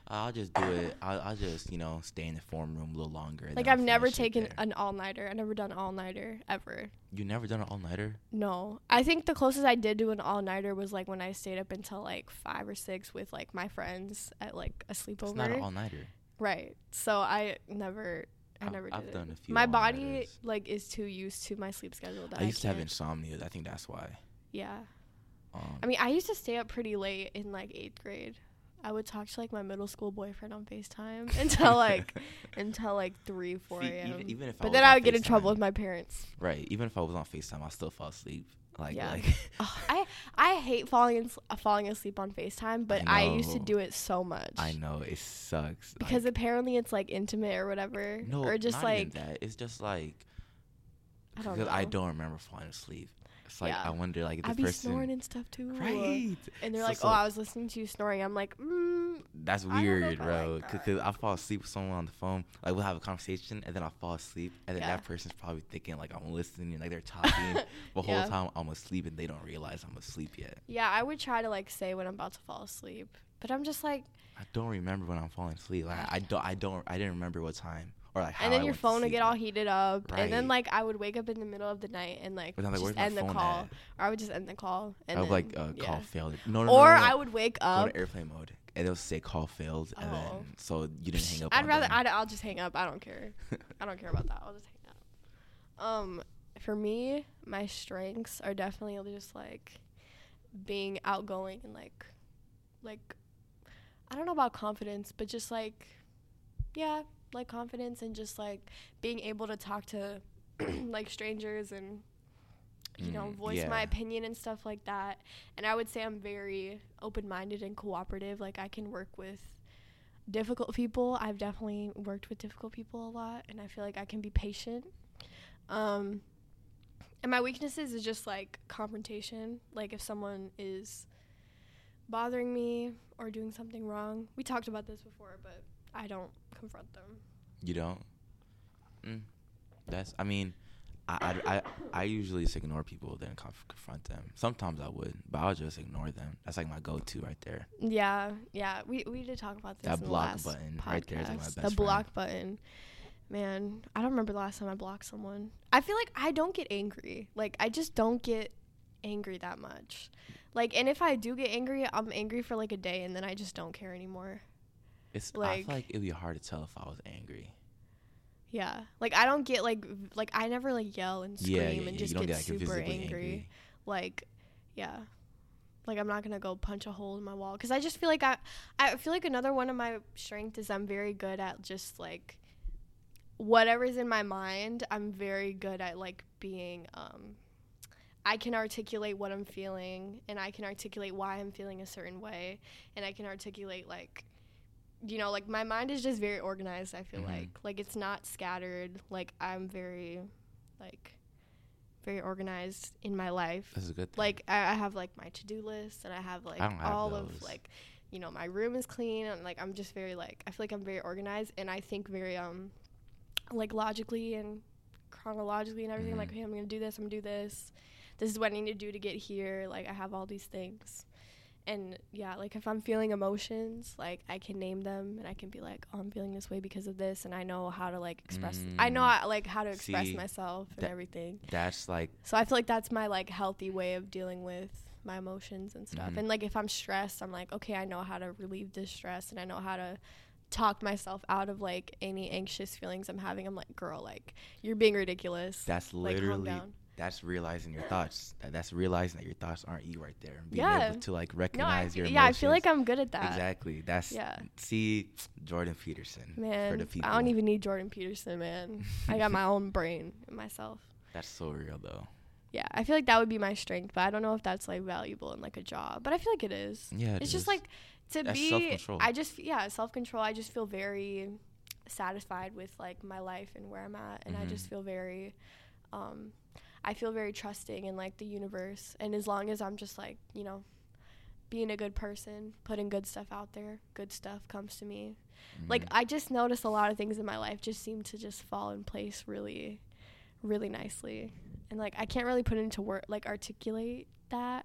I'll just do it. I'll, I'll just you know stay in the form room a little longer. Like I've never taken an all nighter. I've never done all nighter ever. You never done an all nighter? No, I think the closest I did to an all nighter was like when I stayed up until like five or six with like my friends at like a sleepover. It's not an all nighter. right. So I never, I I've- never I've did done it. a few my body like is too used to my sleep schedule that I used to have insomnia. I think that's why. Yeah. Um, I mean, I used to stay up pretty late in like eighth grade. I would talk to like my middle school boyfriend on Facetime until like until like three, four a.m. even, even if but was then I would get in trouble with my parents. Right. Even if I was on Facetime, I still fall asleep. Like Yeah. like Ugh, I I hate falling in, uh, falling asleep on Facetime, but I, used to do it so much. I know it sucks. because like, apparently it's like intimate or whatever, no, or just not like even that. It's just like I don't because. I don't remember falling asleep. It's like Yeah. I wonder like if this I'd be person snoring and stuff too. right. And they're So- like, so- "Oh, I was listening to you snoring." I'm like, mm, That's I don't know weird, bro. Cause, that. 'cause I fall asleep with someone on the phone. Like we'll have a conversation, and then I fall asleep, and then Yeah. that person's probably thinking like I'm listening, like they're talking. the whole Yeah. time I'm asleep, and they don't realize I'm asleep yet. yeah. I would try to like say when I'm about to fall asleep, but I'm just like, I don't remember when I'm falling asleep. Like I don't, I don't, I didn't remember what time or like and then I your phone would get all heated up, and then like I would wake up in the middle of the night and like like, just end the call, at? or I would just end the call, and I would then, like uh, call yeah. failed. No, no, or no. I would wake go up. to airplane mode, and it'll say call failed, and Oh. then so you didn't hang up. I'd rather. I'd, I'll just hang up. I don't care. I don't care about that. I'll just hang up. Um, for me, my strengths are definitely just like being outgoing and like, like, I don't know about confidence, but just like, yeah, like confidence and just like being able to talk to like strangers and you know Mm, voice my opinion and stuff like that. And I would say I'm very open-minded and cooperative. Like I can work with difficult people. I've definitely worked with difficult people a lot, and I feel like I can be patient. Um, and my weaknesses is just like confrontation. Like if someone is bothering me or doing something wrong, we talked about this before, but I don't confront them. You don't. Mm. That's. I mean, I, I, I, I usually just ignore people then conf- confront them. Sometimes I would, but I'll just ignore them. That's like my go-to right there. Yeah, yeah. We we did talk about this. That in the block last button right there is, like, my podcast. best The block button. Man, I don't remember the last time I blocked someone. I feel like I don't get angry. Like I just don't get angry that much. Like, and if I do get angry, I'm angry for like a day, and then I just don't care anymore. It's. I Like- feel like it'd be hard to tell if I was angry. Yeah, like I don't get like like I never like yell and scream yeah, yeah, and yeah. just get, get like super visibly angry. Like, yeah, like I'm not gonna go punch a hole in my wall because I just feel like I I feel like another one of my strengths is I'm very good at just like whatever's in my mind. I'm very good at like being um. I can articulate what I'm feeling, and I can articulate why I'm feeling a certain way, and I can articulate like you know, like my mind is just very organized. I feel Mhm. like like it's not scattered. Like I'm very, like, very organized in my life. This is a good thing. Like I, I have like my to do list, and I have like I have all of like, you know, my room is clean, and like I'm just very like I feel like I'm very organized, and I think very um, like logically and chronologically and everything. I'm like, okay, I'm gonna do this. I'm gonna do this. This is what I need to do to get here. Like I have all these things and yeah like if i'm feeling emotions like i can name them and i can be like oh i'm feeling this way because of this and i know how to like express i know Mm. how, like how to express See, myself and everything That's like so i feel like that's my like healthy way of dealing with my emotions and stuff Mhm. and like if i'm stressed i'm like okay i know how to relieve this stress and i know how to talk myself out of like any anxious feelings i'm having i'm like girl like you're being ridiculous that's like calm literally down that's realizing your thoughts. That, that's realizing that your thoughts aren't you right there. Being Yeah. able to like no I, recognize your yeah i feel like i'm good at that Exactly. That's Yeah. see Jordan Peterson for Man, the people. I don't even need Jordan Peterson, man. I got my own brain in myself. That's so real though. Yeah, I feel like that would be my strength, but I don't know if that's like valuable in like a job. But I feel like it is. Yeah, it it's just like to That's be. self-control. I just yeah, self control. I just feel very satisfied with like my life and where I'm at, and I Mhm. just feel very. Um, I feel very trusting in like the universe, and as long as I'm just like you know, being a good person, putting good stuff out there, good stuff comes to me. Like Mhm. I just noticed a lot of things in my life just seem to just fall in place really, really nicely, and like I can't really put into word like articulate that,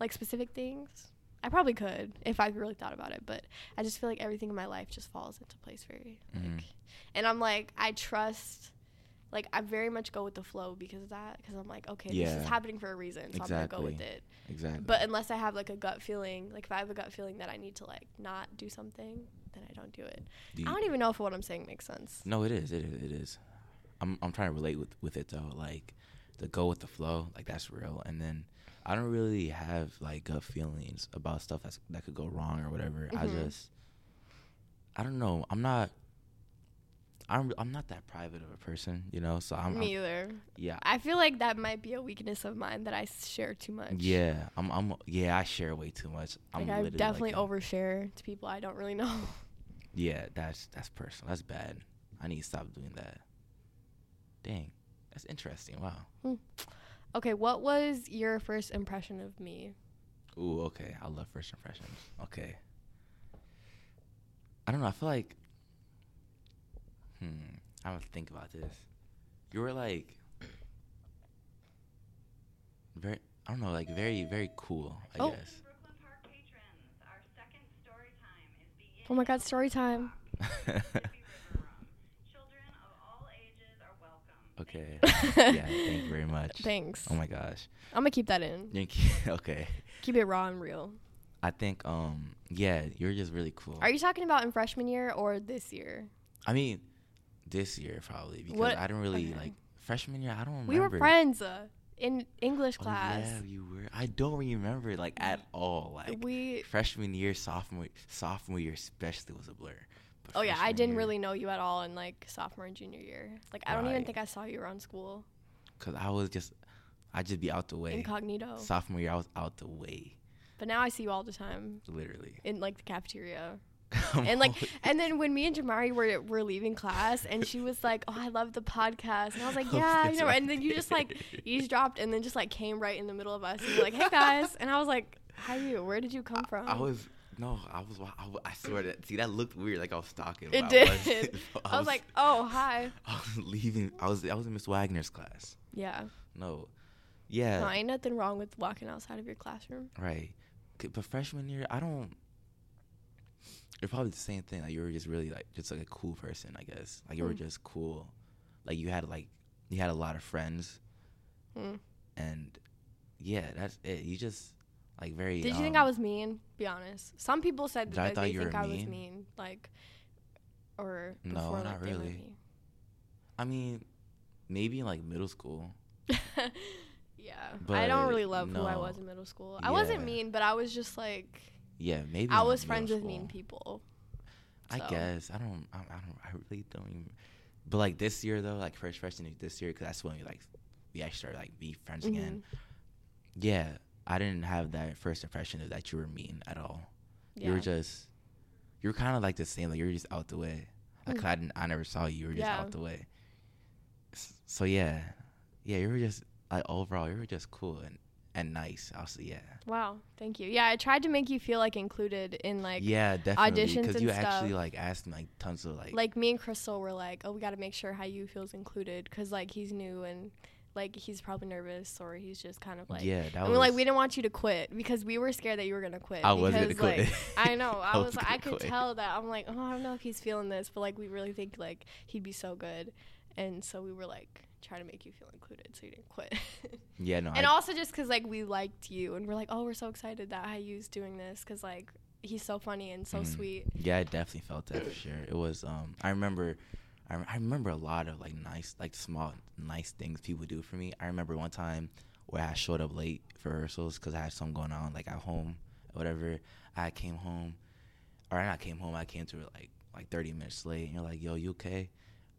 like specific things. I probably could if I really thought about it, but I just feel like everything in my life just falls into place very like Mhm. and I'm like I trust like I very much go with the flow because of that because I'm like okay this is happening for a reason so I'm going to go with it. Exactly. But unless I have like a gut feeling, like if I have a gut feeling that I need to like not do something, then I don't do it. Do I don't even know if what I'm saying makes sense. No, it is. It is. It is. I'm I'm trying to relate with with it though. Like the go with the flow, like that's real. And then I don't really have like gut feelings about stuff that's that could go wrong or whatever. I Mhm. just I don't know. I'm not. I'm I'm not that private of a person, you know. So I'm, Me I'm either. yeah. I feel like that might be a weakness of mine that I share too much. Yeah, I'm. I'm. Yeah, I share way too much. I'm Like I definitely like, overshare to people I don't really know. Yeah, that's that's personal. That's bad. I need to stop doing that. Dang, that's interesting. Wow. Hmm. okay, what was your first impression of me? Ooh, okay. I love first impressions. Okay. I don't know. I feel like. Hmm. I don't think about this. You were like. Very. I don't know. Like very, very cool. I Oh. guess. Brooklyn Park patrons, our second story time is beginning. Oh my god, story time. Mississippi River Room. Children of all ages are welcome. okay. yeah. Thank you very much. Thanks. Oh my gosh. I'm gonna keep that in. Thank you. okay. Keep it raw and real. I think. Um. Yeah. You're just really cool. Are you talking about in freshman year or this year? I mean, this year probably because What- I didn't really okay. like freshman year. I don't remember. We were friends uh, in English Oh, class. yeah, you were. I don't remember like at all. Like we freshman year, sophomore, sophomore year especially was a blur. But Oh yeah, I didn't year- really know you at all in like sophomore and junior year. Like I don't even think I saw you around school. Cause I was just, I'd just be out the way. Incognito. Sophomore year, I was out the way, But now I see you all the time literally. in like the cafeteria. And like and then when me and Jamari were were leaving class and she was like, "Oh, I love the podcast." And I was like, "Yeah, you know." And then you just like eavesdropped and then just like came right in the middle of us and you're like, "Hey guys." And I was like, "How are you? Where did you come from?" I was no, I was. I, I swear that. See, that looked weird. Like I was stalking. It did. I, wasn't. I was like, "Oh, hi." I was leaving. I was. I was in Miss Wagner's class. Yeah. No, yeah. No, ain't nothing wrong with walking outside of your classroom. Right. But freshman year, I don't. It's probably the same thing. Like you were just really like just like a cool person, I guess. Like you were Hmm. just cool. Like you had like you had a lot of friends, Hmm. and yeah, that's it. You just like very. Did you think um, I was mean? Be honest. Some people said that they you think I was mean? mean, like, or No, not really. me. I mean, maybe in like middle school. yeah, but I don't really love who I was in middle school. I wasn't mean, but I was just like Yeah, maybe. I was friends with mean people. I guess I don't. I, I don't. I really don't. Even, but like this year though, like first freshman year this year, because that's when we like we actually started like be friends again. Mm-hmm. Yeah, I didn't have that first impression of that you were mean at all. You were just, you were kind of like the same. Like you were just out the way. Like Mm. I didn't, I never saw you. You were just Yeah. out the way. So yeah, yeah, you were just like overall, you were just cool and and nice. I'll Also, yeah, Wow, thank you. Yeah, I tried to make you feel like included in like yeah, definitely. auditions Because you actually like asked like tons of like, like me and Crystal were like, oh, we got to make sure how you feels included because like he's new and like he's probably nervous or he's just kind of like yeah, that and was we're like we didn't want you to quit because we were scared that you were gonna quit. I was gonna quit. Like, I know. I, I was, was like, I could quit. tell that. I'm like, oh, I don't know if he's feeling this, but like we really think like he'd be so good, and so we were like trying to make you feel included so you didn't quit. yeah, no, and I, also just because like we liked you and we're like, oh, we're so excited that Hayu's doing this because like he's so funny and so Mhm. sweet. Yeah, I definitely felt that for sure. It was um I remember I, rem- I remember a lot of like nice like small nice things people do for me. I remember one time where I showed up late for rehearsals cuz I had something going on like at home or whatever. I came home or I not came home, I came to like like 30 minutes late and you're like, "Yo, you okay?"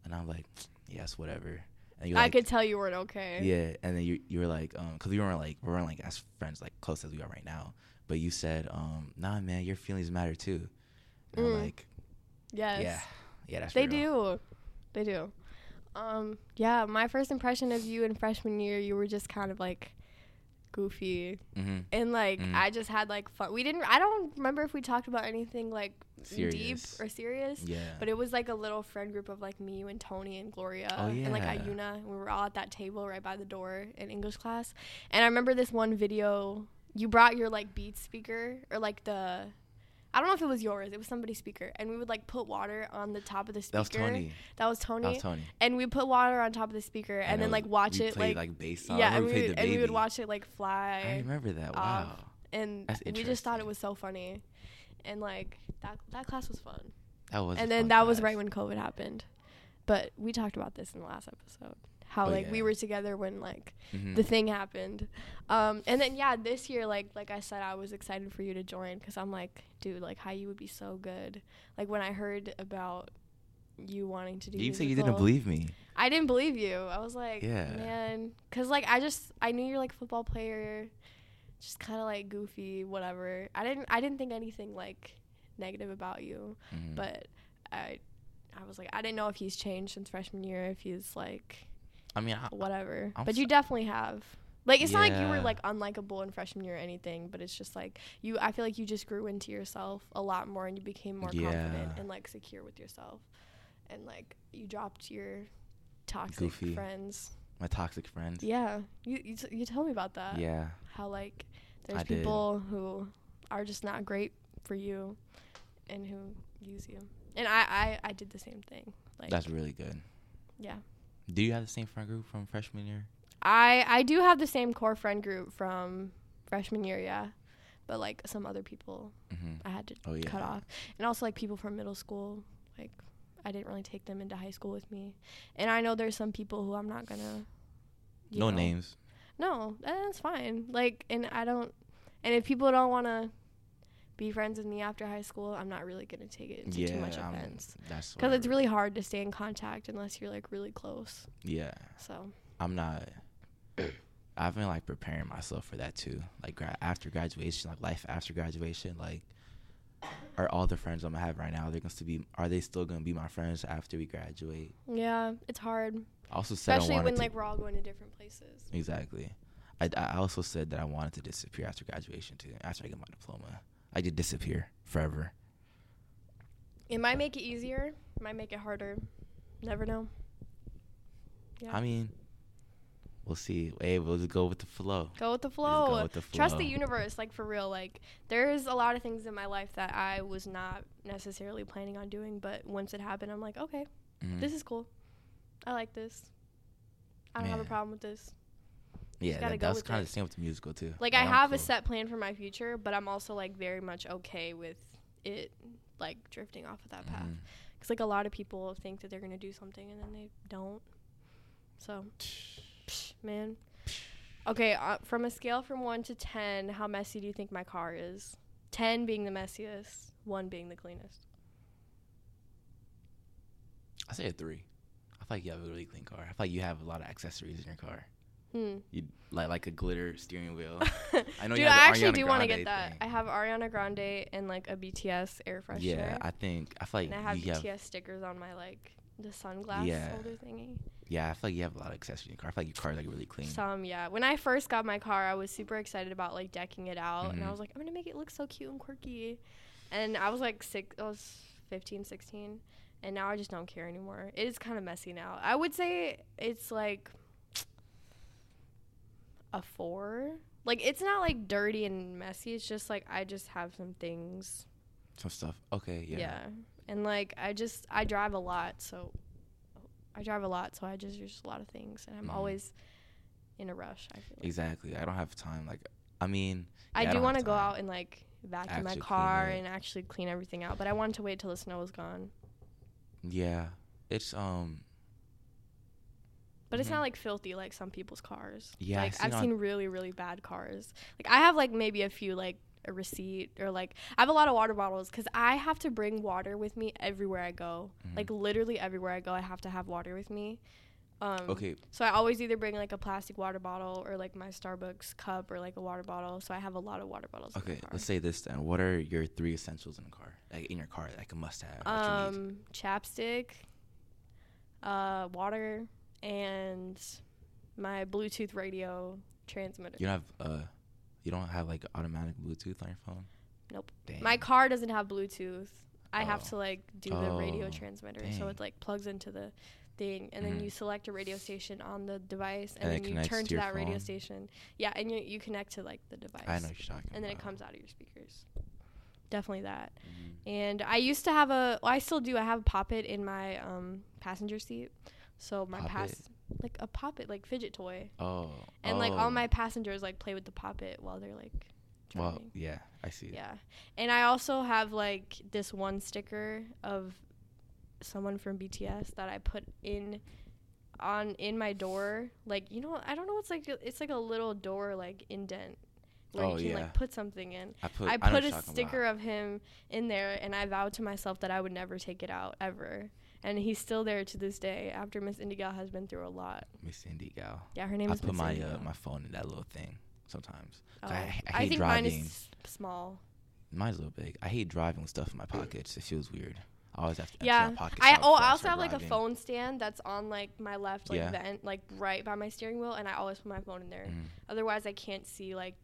And I'm like, "Yes, whatever." And you're I could tell you weren't okay. yeah, and then you you were like, um, cause we weren't like we weren't like as friends like close as we are right now. But you said, um, nah, man, your feelings matter too. And I'm Mm. like, Yes. yeah, yeah, that's They real. do. They do. Um, yeah, my first impression of you in freshman year, you were just kind of like goofy Mm-hmm. and like Mhm. I just had like fun. We didn't. I don't remember if we talked about anything like deep or serious. Yeah. But it was like a little friend group of like me, you, and Tony and Gloria, Oh, and like. Ayuna. And we were all at that table right by the door in English class. And I remember this one video you brought your like beat speaker or like the I don't know if it was yours. It was somebody's speaker, and we would like put water on the top of the speaker. That was Tony. That was Tony. That was Tony. And we put water on top of the speaker, and, it then like watch it like, like bass yeah, and we, would, and we would watch it like fly. I remember that. off. Wow. and That's we just thought it was so funny, and like that that class was fun. That was. and then that was right when COVID happened, but we talked about this in the last episode. How Oh, like we were together when like Mhm. the thing happened. Um, and then yeah, this year, like like I said, I was excited for you to join because I'm like, dude, like how you would be so good. Like when I heard about you wanting to do, You said you didn't believe me. I didn't believe you. I was like, Yeah. man, because like I just I knew you're like a football player, just kind of like goofy, whatever. I didn't I didn't think anything like negative about you, Mhm. but I I was like I didn't know if he's changed since freshman year, if he's like I mean, I, whatever. I'm but s- you definitely have. Like it's not like you were like unlikable in freshman year or anything, but it's just like you. I feel like you just grew into yourself a lot more, and you became more confident and like secure with yourself, and like you dropped your toxic Goofy. friends. my toxic friends. Yeah, you you, t- you told me about that. Yeah. How like there's I did. people who are just not great for you, and who use you. And I I, I did the same thing. Like That's really good. yeah. Do you have the same friend group from freshman year? I I do have the same core friend group from freshman year, yeah, but like some other people hmm I had to Oh yeah. cut off, and also like people from middle school, like I didn't really take them into high school with me, and I know there's some people who I'm not gonna. No know- names. No, that's fine. Like, and I don't, and if people don't want to be friends with me after high school, I'm not really gonna take it into yeah. too much I'm- um, offense. Because it's really hard to stay in contact unless you're like really close. Yeah. So I'm not. I've been like preparing myself for that too. Like gra- after graduation, like life after graduation, like are all the friends I'm gonna have right now? They're going to be. Are they still gonna be my friends after we graduate? yeah, it's hard. I also said especially when like we're all going to different places. exactly. I, I also said that I wanted to disappear after graduation too. After I get my diploma, I did disappear forever. It might make it easier, might make it harder. Never know. Yeah. I mean, we'll see. Hey, we'll just go with the flow. go with the go flow. with the Trust the universe, like for real. Like there's a lot of things in my life that I was not necessarily planning on doing, but once it happened, I'm like, okay, Mhm. this is cool. I like this. I don't have a problem with this. Yeah, that, was kind of the same with the musical too. Like I I'm have a set plan for my future, but I'm also like very much okay with it like drifting off of that path. Mhm. Cuz like a lot of people think that they're going to do something and then they don't. So, man. Okay, uh, from a scale from 1 to 10, how messy do you think my car is? 10 being the messiest, 1 being the cleanest. I say a three. I feel like you have a really clean car. I feel like you have a lot of accessories in your car. Hmm. You like like a glitter steering wheel. I know Dude, you have I actually Ariana do want to get that. thing. I have Ariana Grande and like a BTS air freshener. yeah, I think I feel like and I have you have. BTS stickers on my like the sunglass Yeah. holder thingy. Yeah, I feel like you have a lot of accessories in your car. I feel like your car is like really clean. Some, yeah. When I first got my car, I was super excited about like decking it out, and I Mhm. was like, I'm gonna make it look so cute and quirky. And I was like six, I was 15, 16, and now I just don't care anymore. It is kind of messy now. I would say it's like a four. Like it's not like dirty and messy. It's just like I just have some things. Some stuff. Okay, yeah. Yeah. And like I just I drive a lot, so I drive a lot, so I just use a lot of things, and I'm Mhm. always in a rush. I feel like. Exactly. I don't have time. Like, I mean, I yeah, do don't want to go out and like vacuum Actually my car and actually clean everything out, but I wanted to wait till the snow was gone. Yeah, it's um. But it's not like filthy like some people's cars. Yeah, like I've seen really really bad cars. Like I have like maybe a few like a receipt or like I have a lot of water bottles because I have to bring water with me everywhere I go. Mhm. Like literally everywhere I go, I have to have water with me. Um, Okay. So I always either bring like a plastic water bottle or like my Starbucks cup or like a water bottle. So I have a lot of water bottles. Okay. Let's say this then. What are your three essentials in a car? Like in your car, like a must-have. that you need? Um, chapstick, uh, water, and my Bluetooth radio transmitter. You don't have uh, you don't have like automatic Bluetooth on your phone. Nope. Dang. My car doesn't have Bluetooth. I have Oh. to like do the radio Oh, transmitter, so it like plugs into the thing, and then Mhm. you select a radio station on the device, and, And then you turn to to that radio station. Yeah, and you you connect to like the device. I know what you're talking And then it comes out of your speakers. Definitely that. Mhm. And I used to have a, well, I still do. I have a poppet in my um passenger seat. So my Poppet? pass, like a poppet, like fidget toy, Oh. and like all oh. my passengers like play with the poppet while they're like. Well, Driving. yeah, I see. Yeah. And I also have like this one sticker of someone from BTS that I put in on in my door. Like, you know, I don't know what's like it's like a little door like indent where Oh, you can yeah. like put something in. I put. I put what a sticker about. of him in there and I vowed to myself that I would never take it out ever. And he's still there to this day after Miss Indigo has been through a lot. Miss Indie gal. Yeah, her name I is put Miss my uh, my phone in that little thing sometimes. Oh. I, I hate I think driving. mine is small. Mine's a little big. I hate driving with stuff in my pockets. It feels weird. I always have to Yeah, I oh I also have like a phone stand that's on like my left like Yeah. vent like right by my steering wheel and I always put my phone in there. Mhm. Otherwise I can't see like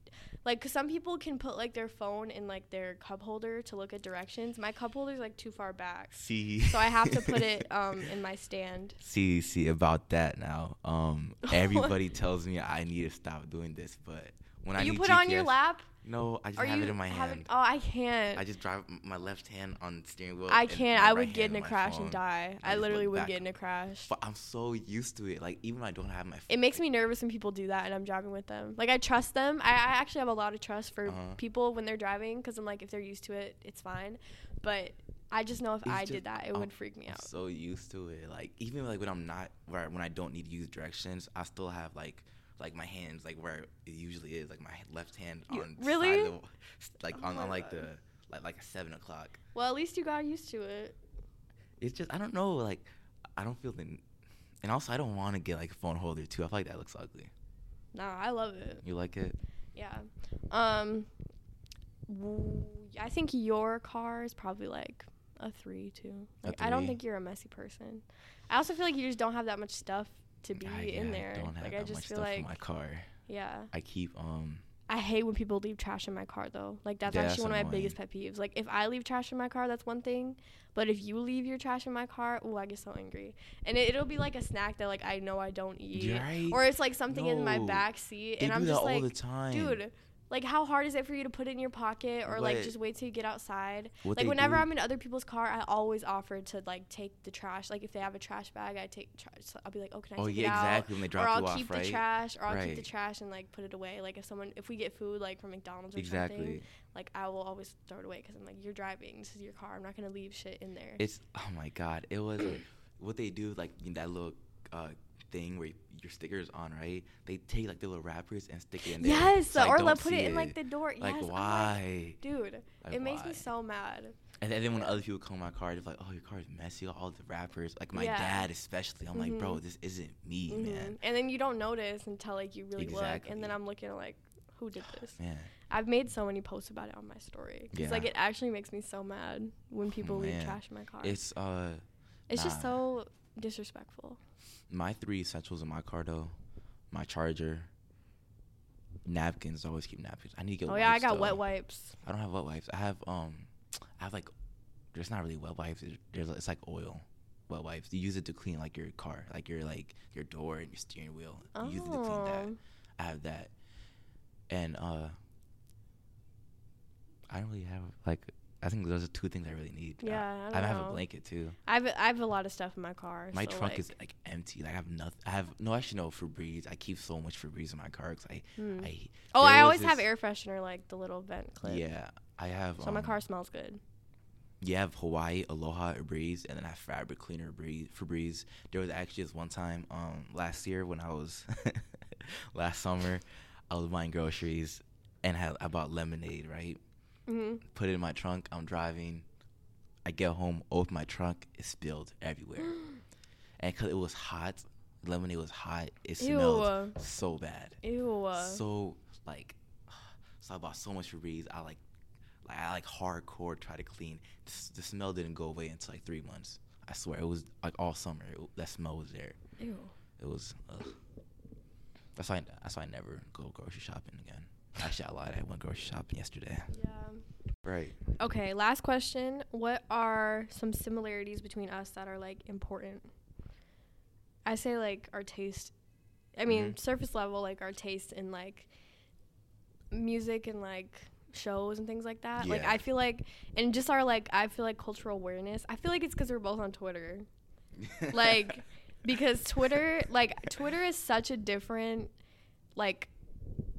like 'cause some people can put like their phone in like their cup holder to look at directions. My cup holder's like too far back. See. So I have to put it um in my stand. See, see about that now. Um, everybody tells me I need to stop doing this, but when I you put it on your lap No, I just or have you it in my have it- hand. Oh, I can't. I just drive my left hand on the steering wheel. I can't. I right would get in a crash phone. and die. I I literally would get in a crash. But I'm so used to it. Like even when I don't have my. It makes me nervous when people do that and I'm driving with them. Like I trust them. I, I actually have a lot of trust for Uh-huh. people when they're driving because I'm like if they're used to it, it's fine. But I just know if It's I just- did that, it I'm- would freak me I'm out. so used to it. Like even like when I'm not where when I don't need to use directions, I still have like like my hands like where it usually is like my left hand on really? side of the, like Oh on, on like God. the like like a seven o'clock. Well, at least you got used to it. It's just I don't know like I don't feel the and also I don't want to get like a phone holder too. I feel like that looks ugly. Nah, I love it. You like it? Yeah. Um, w- I think your car is probably like a three too. A Like I don't think you're a messy person. I also feel like you just don't have that much stuff to be I, in yeah, there. I don't have like that I just much feel stuff like in my car. yeah. I keep um I hate when people leave trash in my car though. Like that's Yeah, actually that's one of my biggest pet peeves. Like if I leave trash in my car, that's one thing. But if you leave your trash in my car, oh, I get so angry. And it, it'll be like a snack that like I know I don't eat, right. or it's like something in my back seat, they and I'm just all like, the time, dude, like how hard is it for you to put it in your pocket, or like just wait till you get outside? Like whenever do- I'm in other people's car, I always offer to like take the trash. Like if they have a trash bag, I take trash. So I'll be like, oh, can I Oh take yeah, it out? Oh, yeah, exactly. When they drop or I'll you off, keep right? the trash, or I'll keep the trash and like put it away. Like if someone, if we get food like from McDonald's or Exactly. something, like I will always throw it away because I'm like, you're driving. This is your car. I'm not gonna leave shit in there. It's oh my god! It was what they do like that little uh, thing where your stickers on, right? They take like the little wrappers and stick it in there. yes, so or don't put it in like the door. Like yes, why? dude, Like, it makes why? me so mad. And then, then when other people come my car, they're like, "Oh, your car is messy. All the wrappers." Like my Yeah. dad, especially. I'm like, "Bro, Mhm. this isn't me, Mhm. man." And then you don't notice until like you really look, and then I'm looking like, who did this? Man, I've made so many posts about it on my story because like it actually makes me so mad when people leave trash in my car. it's uh It's just so disrespectful. my three essentials in my car though. My charger, napkins. I always keep napkins. I need to get. Oh yeah, I got though. wet wipes. I don't have wet wipes. I have um, I have like, there's not really wet wipes. There's, it's like oil, wet wipes. You use it to clean like your car, like your like your door and your steering wheel. You use it to clean that. Oh. I have that, and uh, I don't really have like. I think those are two things I really need. Yeah, I I, don't have a blanket too. I have I have a lot of stuff in my car. My so, trunk like, is like empty. Like I have nothing. I have no actually no Febreze. I keep so much Febreze in my car because I, hmm. I. Oh, I always have air freshener, like the little vent clip. Yeah, I have. So my um, car smells good. you have Hawaii Aloha Breeze, and then I have Fabric Cleaner Breeze Febreze. There was actually this one time um last year when I was last summer, I was buying groceries and had I bought lemonade right. Hmm Put it in my trunk. I'm driving. I get home, open my trunk, it spilled everywhere, and because it was hot, lemonade was hot. It smelled Ew. so bad, Ew. so like. So I bought so much Febreze. I like like I like hardcore try to clean. The, the smell didn't go away until like three months. I swear it was like all summer. It, that smell was there. Ew. It was. Ugh. That's why. That's why I never go grocery shopping again. Actually, I lied. I went grocery shopping yesterday. Yeah. Right. Okay, last question. What are some similarities between us that are like important? I say like our taste. I mean, Mhm. surface level, like our taste in like music and like shows and things like that. Like I feel like, and just our like, I feel like cultural awareness. I feel like it's because we're both on Twitter. like because Twitter like Twitter is such a different like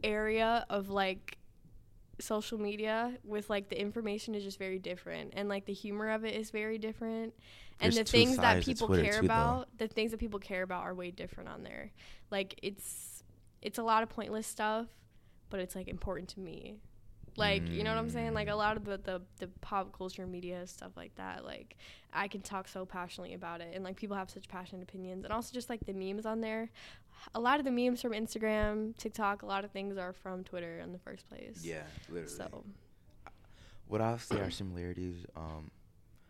area of like social media with like the information is just very different and like the humor of it is very different. And There's the things that people care too, though. about the things that people care about are way different on there. Like it's it's a lot of pointless stuff but it's like important to me. Like you know what i'm saying? Like a lot of the, the the pop culture media stuff like that like i can talk so passionately about it and like people have such passionate opinions and also just like the memes on there a lot of the memes from instagram tiktok a lot of things are from twitter in the first place yeah, literally. so what I'll say are similarities. Um,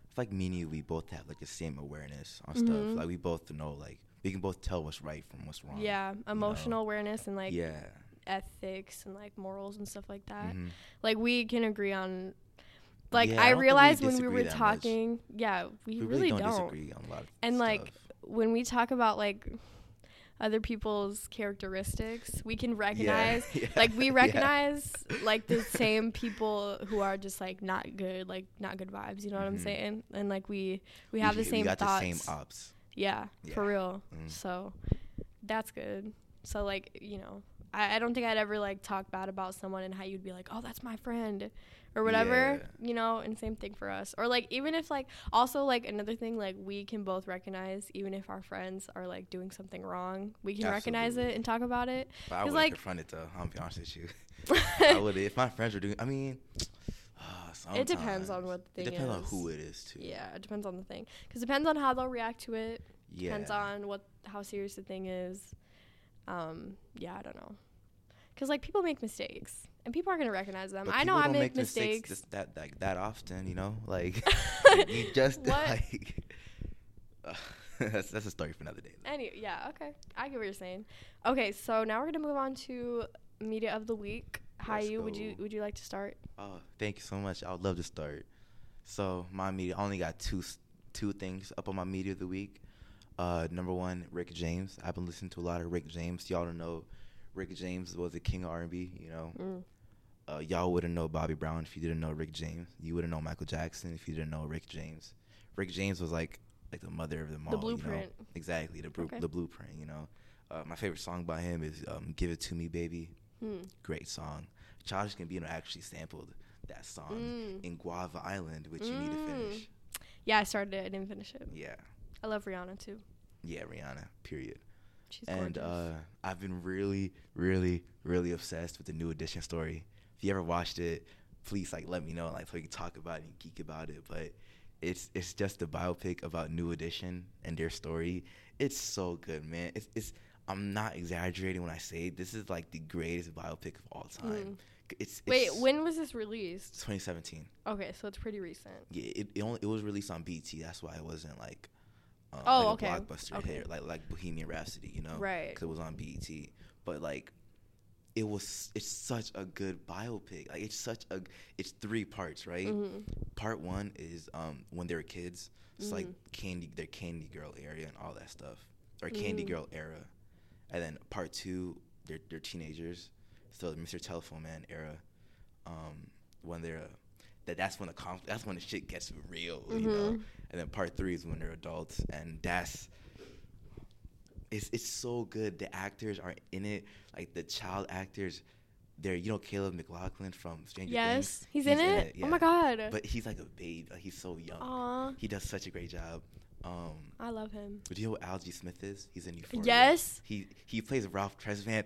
it's like me and you, we both have like the same awareness on stuff. Mhm. Like we both know, like we can both tell what's right from what's wrong. yeah emotional awareness and like yeah. ethics and like morals and stuff like that Mhm. like we can agree on like Yeah, I i don't we realized when we were that much. talking yeah we, We really, don't, don't, disagree on a lot of And, like, when we talk about like other people's characteristics we can recognize yeah. like we Yeah. recognize like the same people who are just like not good like not good vibes you know what i'm Mhm. saying and like we we have the same we got thoughts the same ops. yeah, for real Mm. so that's good so like you know I, I don't think i'd ever like talk bad about someone and how you'd be like oh that's my friend or whatever Yeah. you know and same thing for us or like even if like also like another thing like we can both recognize even if our friends are like doing something wrong we can recognize it and talk about it But I would like- confront it though. I'll be honest with you. I would if my friends were doing. I mean, uh, It depends on what the thing It depends on who it is too. yeah it depends on the thing because depends on how they'll react to it Yeah. depends on what how serious the thing is um yeah i don't know because like people make mistakes and people are gonna recognize them But i know i make, mistakes mistakes, that like that often, you know. Like you just like. that's that's a story for another day. though. Any, yeah, okay. I get what you're saying. Okay, so now we're gonna move on to media of the week. Hi, you. Would you would you like to start? Oh, thank you so much. I would love to start. So my media, I only got two two things up on my media of the week. Uh, number one, Rick James. I've been listening to a lot of Rick James. Y'all don't know, Rick James was the king of R&B. You know, Mm. Uh, y'all wouldn't know Bobby Brown if you didn't know Rick James. You wouldn't know Michael Jackson if you didn't know Rick James. Rick James was like like the mother of them all. you know? blueprint. Exactly, the bru- Okay. the blueprint. You know, uh, my favorite song by him is um, "Give It to Me, Baby." Hmm. Great song. Childish Gambino actually sampled that song Mm. in Guava Island, which you need to Mm. finish. Yeah, I started it. I didn't finish it. Yeah, I love Rihanna too. yeah, Rihanna. Period. She's and uh, I've been really, really, really obsessed with the New Edition story. If you ever watched it, please like let me know, like so we can talk about it and geek about it. But it's it's just a biopic about New Edition and their story. It's so good, man. It's it's I'm not exaggerating when I say this is like the greatest biopic of all time. It's, Mm. Wait, when was this released? 2017. Okay, so it's pretty recent. Yeah, it it, only, it was released on BET. That's why it wasn't like um, Oh, like okay. a blockbuster Okay. hit like like Bohemian Rhapsody, you know, Right. Because it was on BET. But like, it was it's such a good biopic. Like it's such a it's three parts, right? Mhm. Part one is um when they were kids. It's like Mhm. candy their Candy Girl area and all that stuff, or Candy Mm. Girl era. And then part two, they're they're teenagers, so the Mr. Telephone Man era. Um, when they're that that's when the conf- that's when the shit gets real, you know. Mhm. And then part three is when they're adults, and that's it's it's so good. The actors are in it, like the child actors. They're you know Caleb McLaughlin from Stranger Yes, Things. he's, in, it. Oh my god. But he's like a babe. Like, he's so young. Aw, He does such a great job. Um, I love him. do you know what Algie Smith is? He's in Euphoria. Yes. He he plays Ralph Tresvant.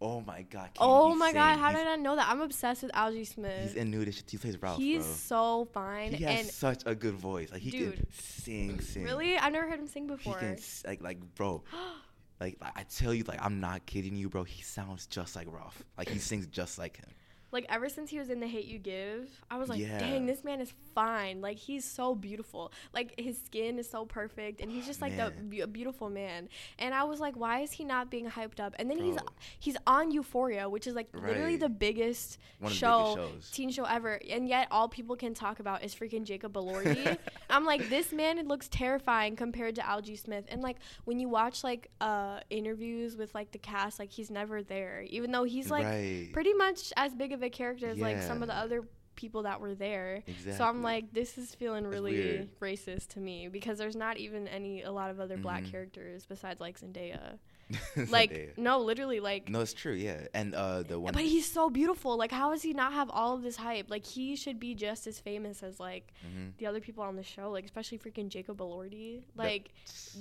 Oh my god. Oh he's my god, how he's- did I know that? I'm obsessed with Algie Smith. He's in New He plays Ralph. He's bro. so fine He has and such a good voice. Like he can sing, sing. really, I've never heard him sing before. He can like like bro. Like I tell you, like I'm not kidding you, bro. He sounds just like Ralph. Like he sings just like him. Like ever since he was in The Hate You Give, I was like, Yeah. dang, this man is fine. Like he's so beautiful. Like his skin is so perfect, and he's just like the be- a beautiful man. And I was like, why is he not being hyped up? And then he's Bro. he's on Euphoria, which is like literally the biggest of the show, biggest teen show ever, and yet all people can talk about is freaking Jacob Elordi. I'm like, this man looks terrifying compared to Algie Smith. And like when you watch like uh interviews with like the cast, like he's never there, even though he's like right. pretty much as big of a character as like some of the other people that were there. exactly. So I'm like, this is feeling really racist to me because there's not even any a lot of other black Mhm. characters besides like Zendaya. Like Zendaya. no, literally like no, it's true. Yeah, and uh, the one. but he's so beautiful. Like, how does he not have all of this hype? Like, he should be just as famous as like Mhm. the other people on the show. Like, especially freaking Jacob Elordi. Like,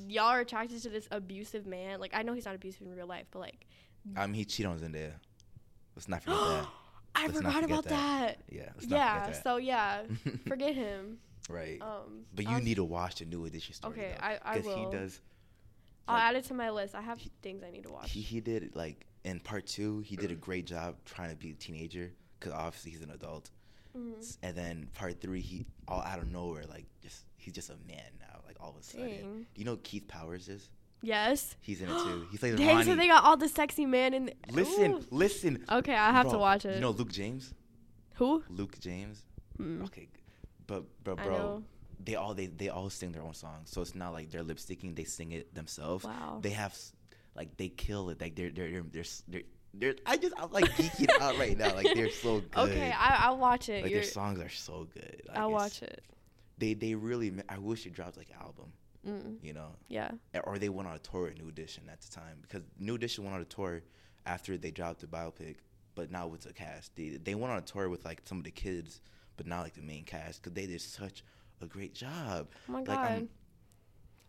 y'all are attracted to this abusive man. Like, I know he's not abusive in real life, but like, I mean, he cheated on Zendaya. Let's not forget that. I Let's forgot about that. that. Yeah. Yeah. So yeah, forget him. right. Um, but I'll- you need to watch the new edition story. Okay, though, I I will. he does. I'll like, add it to my list. I have he- things I need to watch. He he did like in part two. He did a great job trying to be a teenager because obviously he's an adult. Mhm. And then part three, he all out of nowhere like just he's just a man now. Like all of a sudden. Dang. You know Keith Powers is? Yes. He's in it too. He plays Dang, Ronnie. so they got all the sexy man in. The- listen, Ooh. listen. Okay, I have to watch it. You know Luke James? Who? Luke James. Mm. Okay, but but bro, they all they they all sing their own songs, so it's not like they're lip syncing; they sing it themselves. Wow. They have like they kill it. Like they're they're they're they're, they're, they're I just I'm like geeking out right now. Like they're so good. Okay, I, I'll watch it. like You're, their songs are so good. Like, I'll watch it. They they really. I wish it dropped like an album. Mm. You know, Yeah. or they went on a tour at New Edition at the time because New Edition went on a tour after they dropped the biopic, but now with the cast. They they went on a tour with like some of the kids, but not like the main cast because they did such a great job. Oh my Like, god. I'm-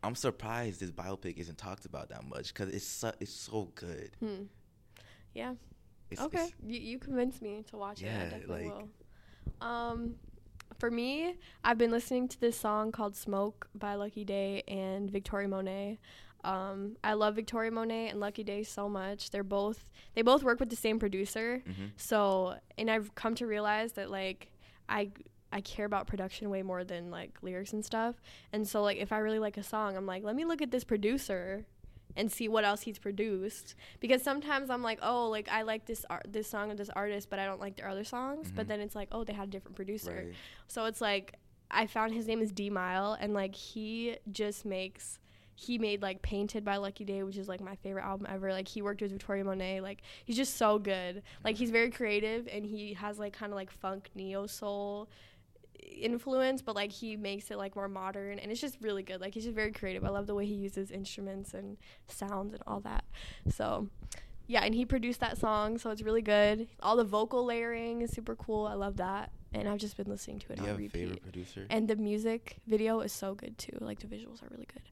I'm surprised this biopic isn't talked about that much because it's so, it's so good. hmm. Yeah. It's, okay. it's- you you convinced me to watch it. I Yeah, definitely like- will. Um, for me, I've been listening to this song called "Smoke" by Lucky Daye and Victoria Monet. Um, I love Victoria Monet and Lucky Daye so much. They're both they both work with the same producer. mhm. So, and I've come to realize that like I I care about production way more than like lyrics and stuff. And so like if I really like a song, I'm like, let me look at this producer and see what else he's produced because sometimes I'm like, oh, like I like this art, this song of this artist, but I don't like their other songs. But Mhm. then it's like, oh, they had a different producer. Right. So it's like I found his name is D'Mile, and like he just makes. He made like Painted by Lucky Daye, which is like my favorite album ever. Like he worked with Victoria Monet. Like he's just so good. Like he's very creative, and he has like kind of like funk neo soul influence, but like he makes it like more modern, and it's just really good. Like he's just very creative. I love the way he uses instruments and sounds and all that. So yeah, and he produced that song, so it's really good. All the vocal layering is super cool. I love that, and I've just been listening to it Do you on have a repeat. favorite producer? And the music video is so good too. Like the visuals are really good.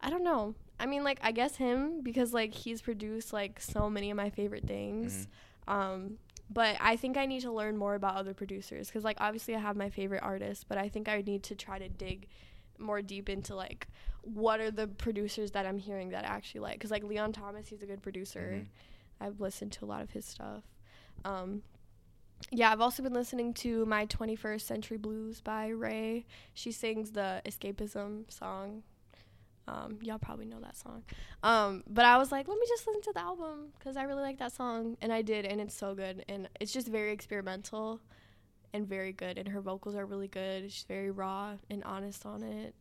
I don't know. I mean, like I guess him because like he's produced like so many of my favorite things. Mhm. Um, but I think I need to learn more about other producers because like obviously I have my favorite artists, but I think I need to try to dig more deep into like what are the producers that I'm hearing that I actually like because like Leon Thomas, he's a good producer. Mhm. I've listened to a lot of his stuff. Um, yeah, I've also been listening to My 21st Century Blues by RAYE. She sings the Escapism song. Um, y'all probably know that song. Um, but I was like, let me just listen to the album because I really like that song. And I did, and it's so good. And it's just very experimental and very good. And her vocals are really good. She's very raw and honest on it.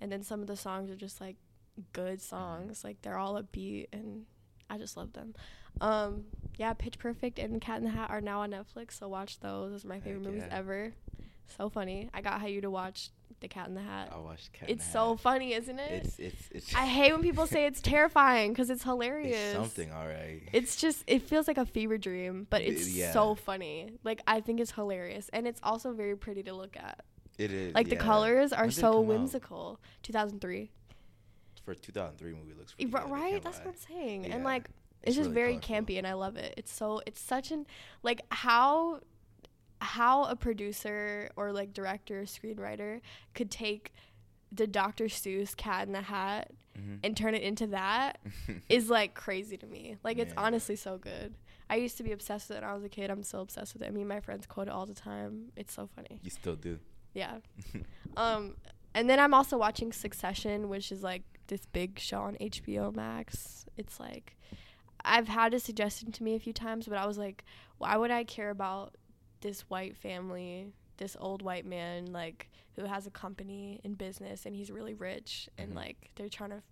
And then some of the songs are just like good songs. Like they're all upbeat, and I just love them. Um, yeah, Pitch Perfect and Cat in the Hat are now on Netflix, so watch those. Those are my Heck favorite movies yeah. ever. So funny. I got you to watch The Cat in the Hat. I watched Cat it's the so Hat. funny, isn't it? It's it's it's. I hate when people say it's terrifying because it's hilarious. It's something, all right. It's just it feels like a fever dream, but it's yeah. so funny. Like I think it's hilarious, and it's also very pretty to look at. It is. Like the colors are When did it so come out? whimsical. 2003, For 2003 movie, looks pretty right? That's lie. what I'm saying. Yeah. And like it's, It's just really very colorful. campy, and I love it. It's so it's such an like how how a producer or like director, screenwriter could take the Dr. Seuss Cat in the Hat Mhm. and turn it into that is like crazy to me. Like it's honestly so good. I used to be obsessed with it when I was a kid. I'm still obsessed with it. I mean, my friends quote it all the time. It's so funny. You still do. Yeah. um, and then I'm also watching Succession, which is like this big show on HBO Max. It's like I've had it suggested to me a few times, but I was like, why would I care about this white family, this old white man, like who has a company in business and he's really rich, and Mhm. like they're trying to.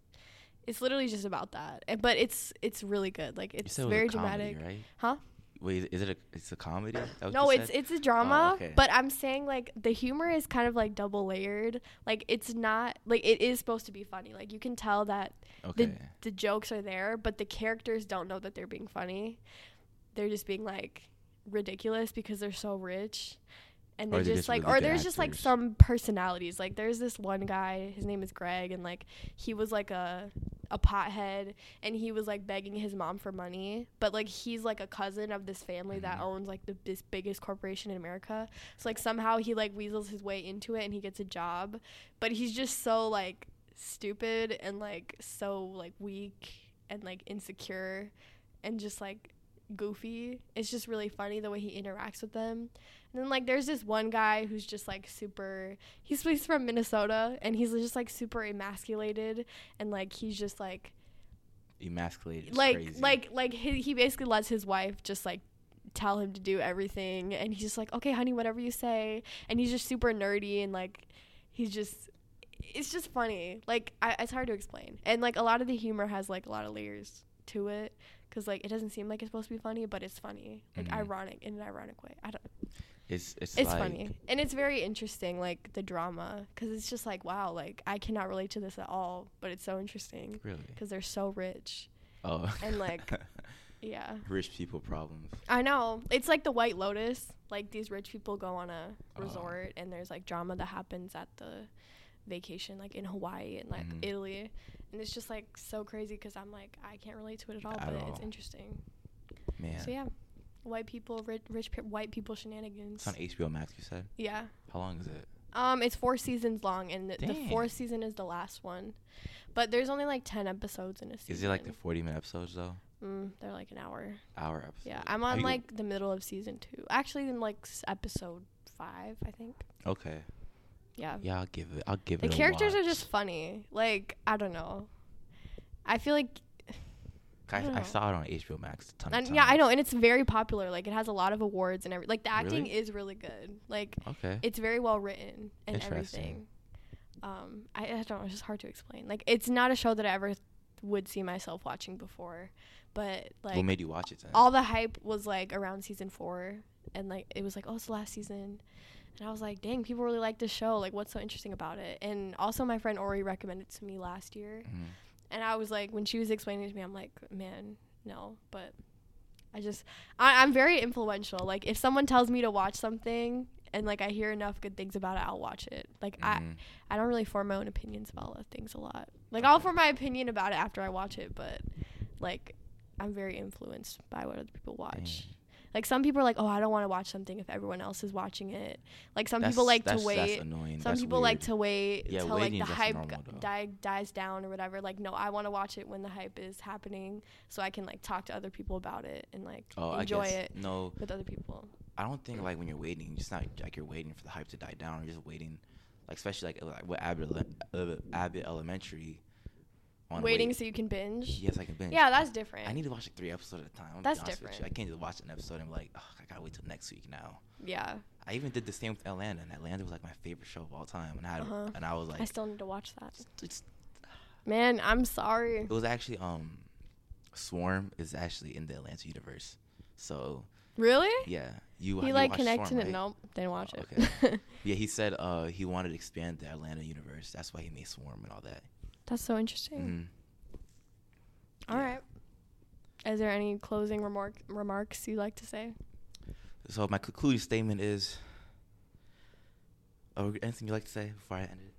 It's literally just about that, and, but it's it's really good. Like it's said it very a comedy, dramatic, right? huh? Wait, is it a? It's a comedy? Is that what No, it's said? it's a drama, okay. but I'm saying like the humor is kind of like double layered. Like it's not like it is supposed to be funny. Like you can tell that okay. the the jokes are there, but the characters don't know that they're being funny. They're just being like ridiculous because they're so rich. And they're they're just just like, really or there's just like some personalities. Like there's this one guy, his name is Greg, and like he was like a a pothead, and he was like begging his mom for money, but like he's like a cousin of this family that Mhm. owns like the this biggest corporation in America. So like somehow he like weasels his way into it, and he gets a job, but he's just so like stupid and like so like weak and like insecure and just like goofy. It's just really funny the way he interacts with them. And then like there's this one guy who's just like super he's he's from Minnesota and he's just like super emasculated and like he's just like Emasculated. like crazy. like like he, he basically lets his wife just like tell him to do everything and he's just like okay honey whatever you say and he's just super nerdy and like he's just it's just funny like I, it's hard to explain and like a lot of the humor has like a lot of layers to it because like it doesn't seem like it's supposed to be funny but it's funny like Mhm. ironic in an ironic way i don't it's it's, it's like, funny and it's very interesting like the drama because it's just like wow like i cannot relate to this at all but it's so interesting Really? because they're so rich Oh. and, like, yeah rich people problems. I know. It's like the White Lotus. Like these rich people go on a Oh. resort and there's like drama that happens at the vacation like in Hawaii and like Mhm. Italy. And it's just like so crazy cuz I'm like I can't relate to it at all, At but all. it's interesting. Man. So yeah. White people rich, rich pe- white people shenanigans. It's on HBO Max. You said. yeah. How long is it? Um it's 4 seasons long and the, the fourth season is the last one. But there's only like 10 episodes in a season. Is it like the forty minute episodes though? mm, they're like an hour. Hour episode. Yeah, I'm on like the middle of season 2. Actually in like s- episode 5, I think. Okay. Yeah. Yeah, I'll give it. I'll give The it. a characters are just funny. Like, I don't know. I feel like I I, I saw it on HBO Max a ton of and times. yeah, I know, and it's very popular. Like it has a lot of awards and every like the acting Really? is really good. Like Okay. it's very well written and everything. Um, I, I don't know, it's just hard to explain. Like it's not a show that I ever would see myself watching before, but like what made you watch it then? all the hype was like around season four, and like it was like, oh, it's the last season, and I was like, dang, people really like this show. Like, what's so interesting about it? And also, my friend Ori recommended it to me last year, Mhm. and I was like, when she was explaining it to me, I'm like, man, no, but I just, I, I'm very influential. Like, if someone tells me to watch something. And like I hear enough good things about it, I'll watch it. Like I, Mhm. I don't really form my own opinions about a lot of things a lot. Like I'll form my opinion about it after I watch it, but like I'm very influenced by what other people watch. Dang. Like some people are like, oh, I don't want to watch something if everyone else is watching it. Like some That's- people like to wait. Some That's people like to wait Yeah, till like the hype die, dies down or whatever. Like no, I want to watch it when the hype is happening, so I can like talk to other people about it and like Oh, enjoy it no. with other people. I don't think like when you're waiting, it's not like you're waiting for the hype to die down. You're just waiting, like especially like, like with Abbott, uh, Abbott Elementary. On Waiting wait. so you can binge. Yes, I can binge. Yeah, that's different. I need to watch like three episodes at a time. I'm That's be honest with you. different. I can't just watch an episode and be like, oh, I gotta wait till next week now. yeah, I even did the same with Atlanta, and Atlanta was like my favorite show of all time. And I had, Uh-huh. and I was like, I still need to watch that. it's, Man, I'm sorry. it was actually um, Swarm is actually in the Atlanta universe. So Really? yeah, you He you like connected Swarm, it. right? Nope, didn't watch Oh, it. Yeah, he said uh he wanted to expand the Atlanta universe. That's why he made Swarm and all that. That's so interesting. Mhm. All Yeah. right. Is there any closing remark remarks you'd like to say? So my concluding statement is. Oh, anything you'd like to say before I end it?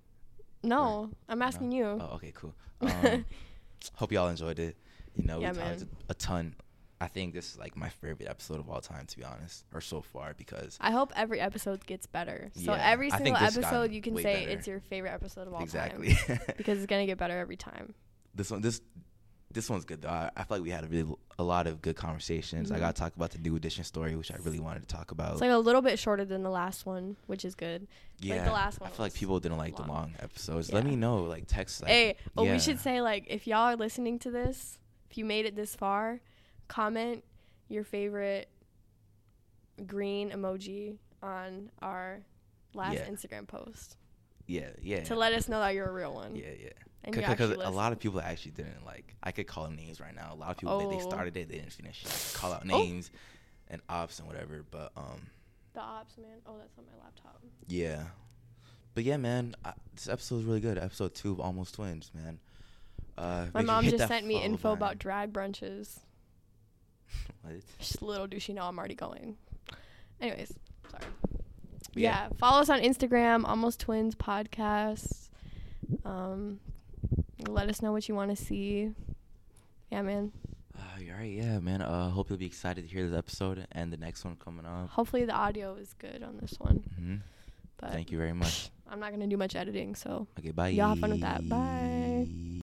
No, I'm No? asking you. Oh, okay, cool. Um, hope y'all enjoyed it. You know, Yeah, we talked man. a ton. I think this is like my favorite episode of all time, to be honest, or so far, because I hope every episode gets better. So Yeah, every single episode you can say better. it's your favorite episode of all exactly. time because it's gonna get better every time. this one, this this one's good though. I, I feel like we had a really a lot of good conversations. I Mhm. got to talk about the new edition story, which I really wanted to talk about. It's like a little bit shorter than the last one, which is good. yeah, like the last one I feel like people didn't like the long. long episodes. Let me know. Like text. Like, hey, oh, yeah. we should say like if y'all are listening to this, if you made it this far, comment your favorite green emoji on our last Yeah. Instagram post Yeah, yeah. to let us know that you're a real one. Yeah, yeah. Because a lot of people actually didn't like. I could call them names right now. A lot of people they, they Oh. started it, they didn't finish. it. Call out Oh. names and ops and whatever. But um, The ops, man. Oh, that's on my laptop. yeah. But yeah, man, I, this episode is really good. Episode two of Almost Twins, man. Uh, My mom just sent me info about drag brunches. What? Just little do she know I'm already going. Anyways, sorry. But Yeah. follow us on Instagram, Almost Twins Podcast. Um, let us know what you want to see. Yeah, man. Uh, all right, yeah, man. Uh, hope you'll be excited to hear this episode and the next one coming up. Hopefully the audio is good on this one. hmm But Thank you very much. I'm not gonna do much editing, so Okay, bye. Y'all have fun with that. Bye.